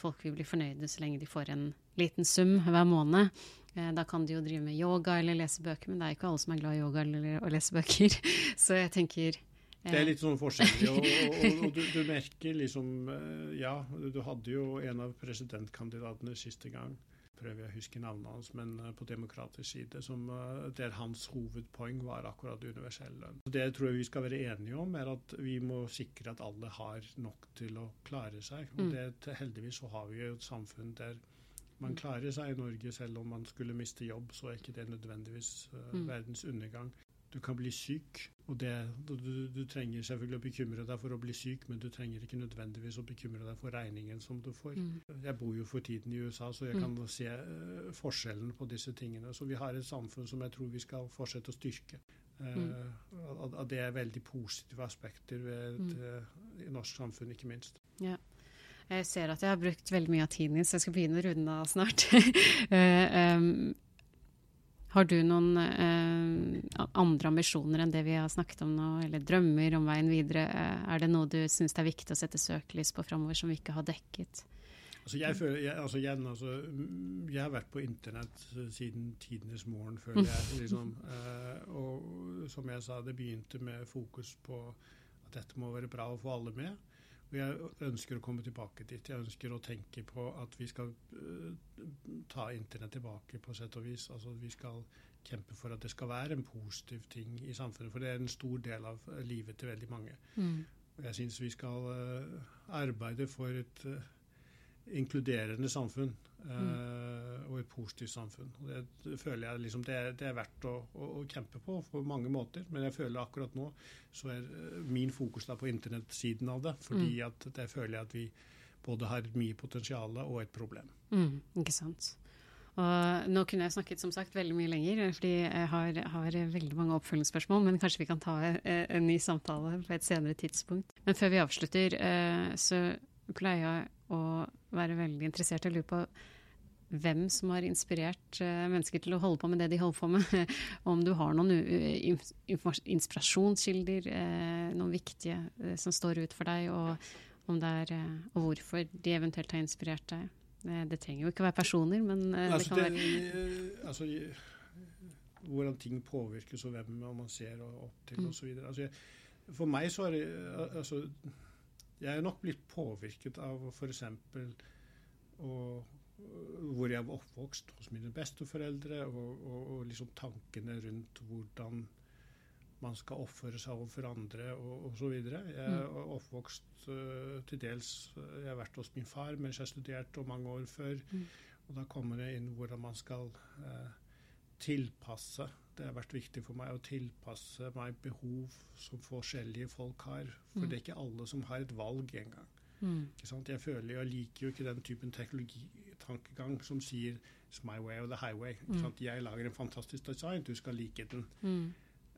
folk vil bli fornøyde så lenge de får en liten sum hver måned. Eh, da kan de jo drive med yoga eller lese bøker, men det er ikke alle som er glad i yoga eller å lese bøker. *laughs* Så jeg tenker det er litt sånn forskjellig. Og, og, og du, du, merker liksom eh, Ja, du hadde jo en av presidentkandidatene siste gang prøver jeg å huske navnet hans, men eh, på demokratisk side, som, der hans hovedpoeng var akkurat universell lønn. Det jeg tror jeg vi skal være enige om, er at vi må sikre at alle har nok til å klare seg. Og mm. det, heldigvis så har vi jo et samfunn der man klarer seg i Norge selv om man skulle miste jobb, så er ikke det nødvendigvis uh, verdens undergang. Du kan bli syk, og det, du, du, trenger selvfølgelig å bekymre deg for å bli syk, men du trenger ikke nødvendigvis å bekymre deg for regningen som du får. Mm. Jeg bor jo for tiden i USA, så jeg mm. kan se uh, forskjellen på disse tingene. Så vi har et samfunn som jeg tror vi skal fortsette å styrke. Uh, og det er veldig positive aspekter ved uh, norsk samfunn, ikke minst. Ja. Jeg ser at jeg har brukt veldig mye av tiden min, så jeg skal begynne å runde av snart. *laughs* um, har du noen eh, andre ambisjoner enn det vi har snakket om nå, eller drømmer om veien videre? Er det noe du syns er viktig å sette søkelys på framover som vi ikke har dekket? Altså jeg, føler, jeg, altså igjen, altså, jeg har vært på internett siden tidenes morgen, føler *laughs* jeg. Liksom. Eh, og som jeg sa, det begynte med fokus på at dette må være bra å få alle med. Og jeg ønsker å komme tilbake dit. Jeg ønsker å tenke på at vi skal uh, ta Internett tilbake på sett og vis. Altså Vi skal kjempe for at det skal være en positiv ting i samfunnet. For det er en stor del av livet til veldig mange. Mm. Og jeg syns vi skal uh, arbeide for et uh, inkluderende samfunn. Mm. og et positivt samfunn. Og det føler jeg liksom det, er, det er verdt å, å, å, kjempe på på mange måter. Men jeg føler akkurat nå så er min fokus da på internettsiden av det. Fordi mm. at det føler jeg at vi både har mye potensial og et problem. Mm, ikke sant. Og nå kunne jeg snakket som sagt veldig mye lenger, fordi jeg har, har veldig mange oppfølgingsspørsmål. Men kanskje vi kan ta en, en, ny samtale på et senere tidspunkt. Men før vi avslutter, eh, så pleier å være veldig interessert i å lure på hvem som har inspirert uh, mennesker til å holde på med det de holder på med. *laughs* Om du har noen inspirasjonskilder, uh, noen viktige som står ut for deg, og, er, og, hvorfor de eventuelt har inspirert deg. det trenger jo ikke å være personer, men altså, det kan være altså, Hvordan ting påvirkes, og hvem man ser opp til, mm. osv. Altså, for meg så er det altså, jeg er nok blitt påvirket av f.eks. hvor jeg var oppvokst hos mine besteforeldre, og, og, og liksom tankene rundt hvordan man skal oppføre seg overfor andre og osv. Jeg er mm. oppvokst uh, til dels Jeg har vært hos min far mens jeg studerte, og mange år før. Mm. Og da kommer det inn hvordan man skal uh, tilpasse det har vært viktig for meg å tilpasse meg behov som forskjellige folk har. For mm. det er ikke alle som har et valg engang. Mm. Jeg føler jeg liker jo ikke den typen teknologitankegang som sier 'it's my way or the highway'. Mm. Jeg lager en fantastisk design, du skal like den.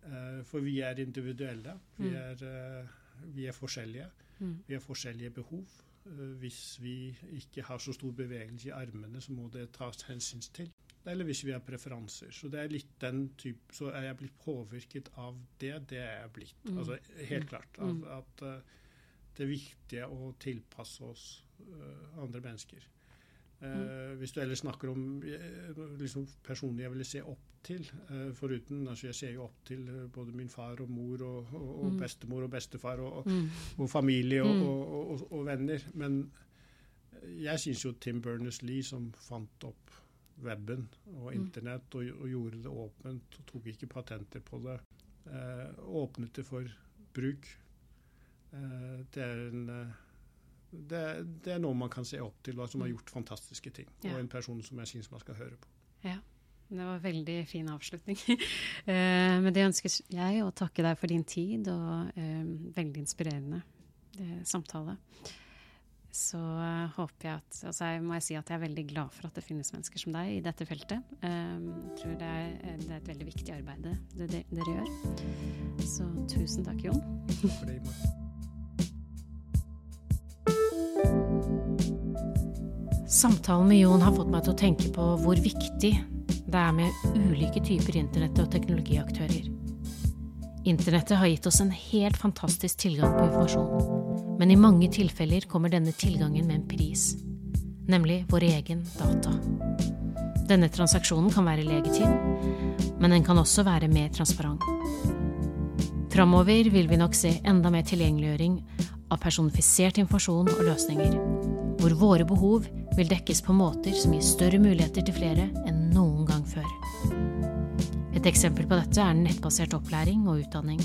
Uh, for vi er individuelle. Vi mm. er, uh, vi er forskjellige. Mm. Vi har forskjellige behov. Uh, hvis vi ikke har så stor bevegelse i armene, så må det tas hensyn til eller hvis vi har preferanser. Så det er litt den type Så er jeg blitt påvirket av det. Det er jeg blitt. Mm. Altså helt klart. Av, mm. At uh, det er viktig å tilpasse oss uh, andre mennesker. Uh, hvis du ellers snakker om liksom, personer jeg ville se opp til, foruten altså Jeg ser jo opp til både min far og mor og, og, og mm. bestemor og bestefar og, mm. og familie mm. og, og, venner. Men jeg syns jo Tim Berners-Lee, som fant opp weben og mm. internett og, og, gjorde det åpent og tok ikke patenter på det. Eh, åpnet det for bruk. Eh, det, er en, eh, det, det, er noe man kan se opp til, og som har mm. gjort fantastiske ting. Ja. Og en person som jeg syns man skal høre på. Ja. Det var en veldig fin avslutning. *laughs* eh, men det ønsker jeg å takke deg for din tid, og eh, veldig inspirerende eh, samtale så uh, håper jeg at altså jeg må jeg si at jeg er veldig glad for at det finnes mennesker som deg i dette feltet. Um, jeg tror det er, eh, det er, et veldig viktig arbeid det, det, dere gjør. Så tusen takk, Jon. For det, Samtalen med Jon har fått meg til å tenke på hvor viktig det er med ulike typer internett- og teknologiaktører. Internettet har gitt oss en helt fantastisk tilgang på informasjon, men i mange tilfeller kommer denne tilgangen med en pris, nemlig vår egen data. Denne transaksjonen kan være legitim, men den kan også være mer transparent. Framover vil vi nok se enda mer tilgjengeliggjøring av personifisert informasjon og løsninger, hvor våre behov vil dekkes på måter som gir større muligheter til flere enn noen gang før. Et eksempel på dette er nettbasert opplæring og utdanning.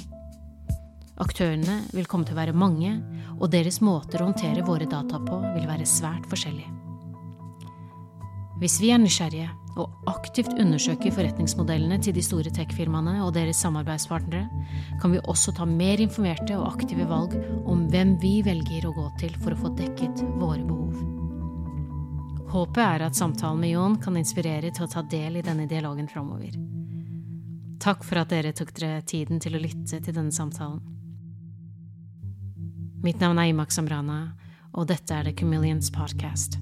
Aktørene vil komme til å være mange, og deres måter å håndtere våre data på vil være svært forskjellige. Hvis vi er nysgjerrige og aktivt undersøker forretningsmodellene til de store tech-firmaene og deres samarbeidspartnere, kan vi også ta mer informerte og aktive valg om hvem vi velger å gå til for å få dekket våre behov. Håpet er at samtalen med Jon kan inspirere til å ta del i denne dialogen framover. Takk for at dere tok dere tiden til å lytte til denne samtalen. Mitt navn er Imak Samrana, og dette er The Chameleons Podcast.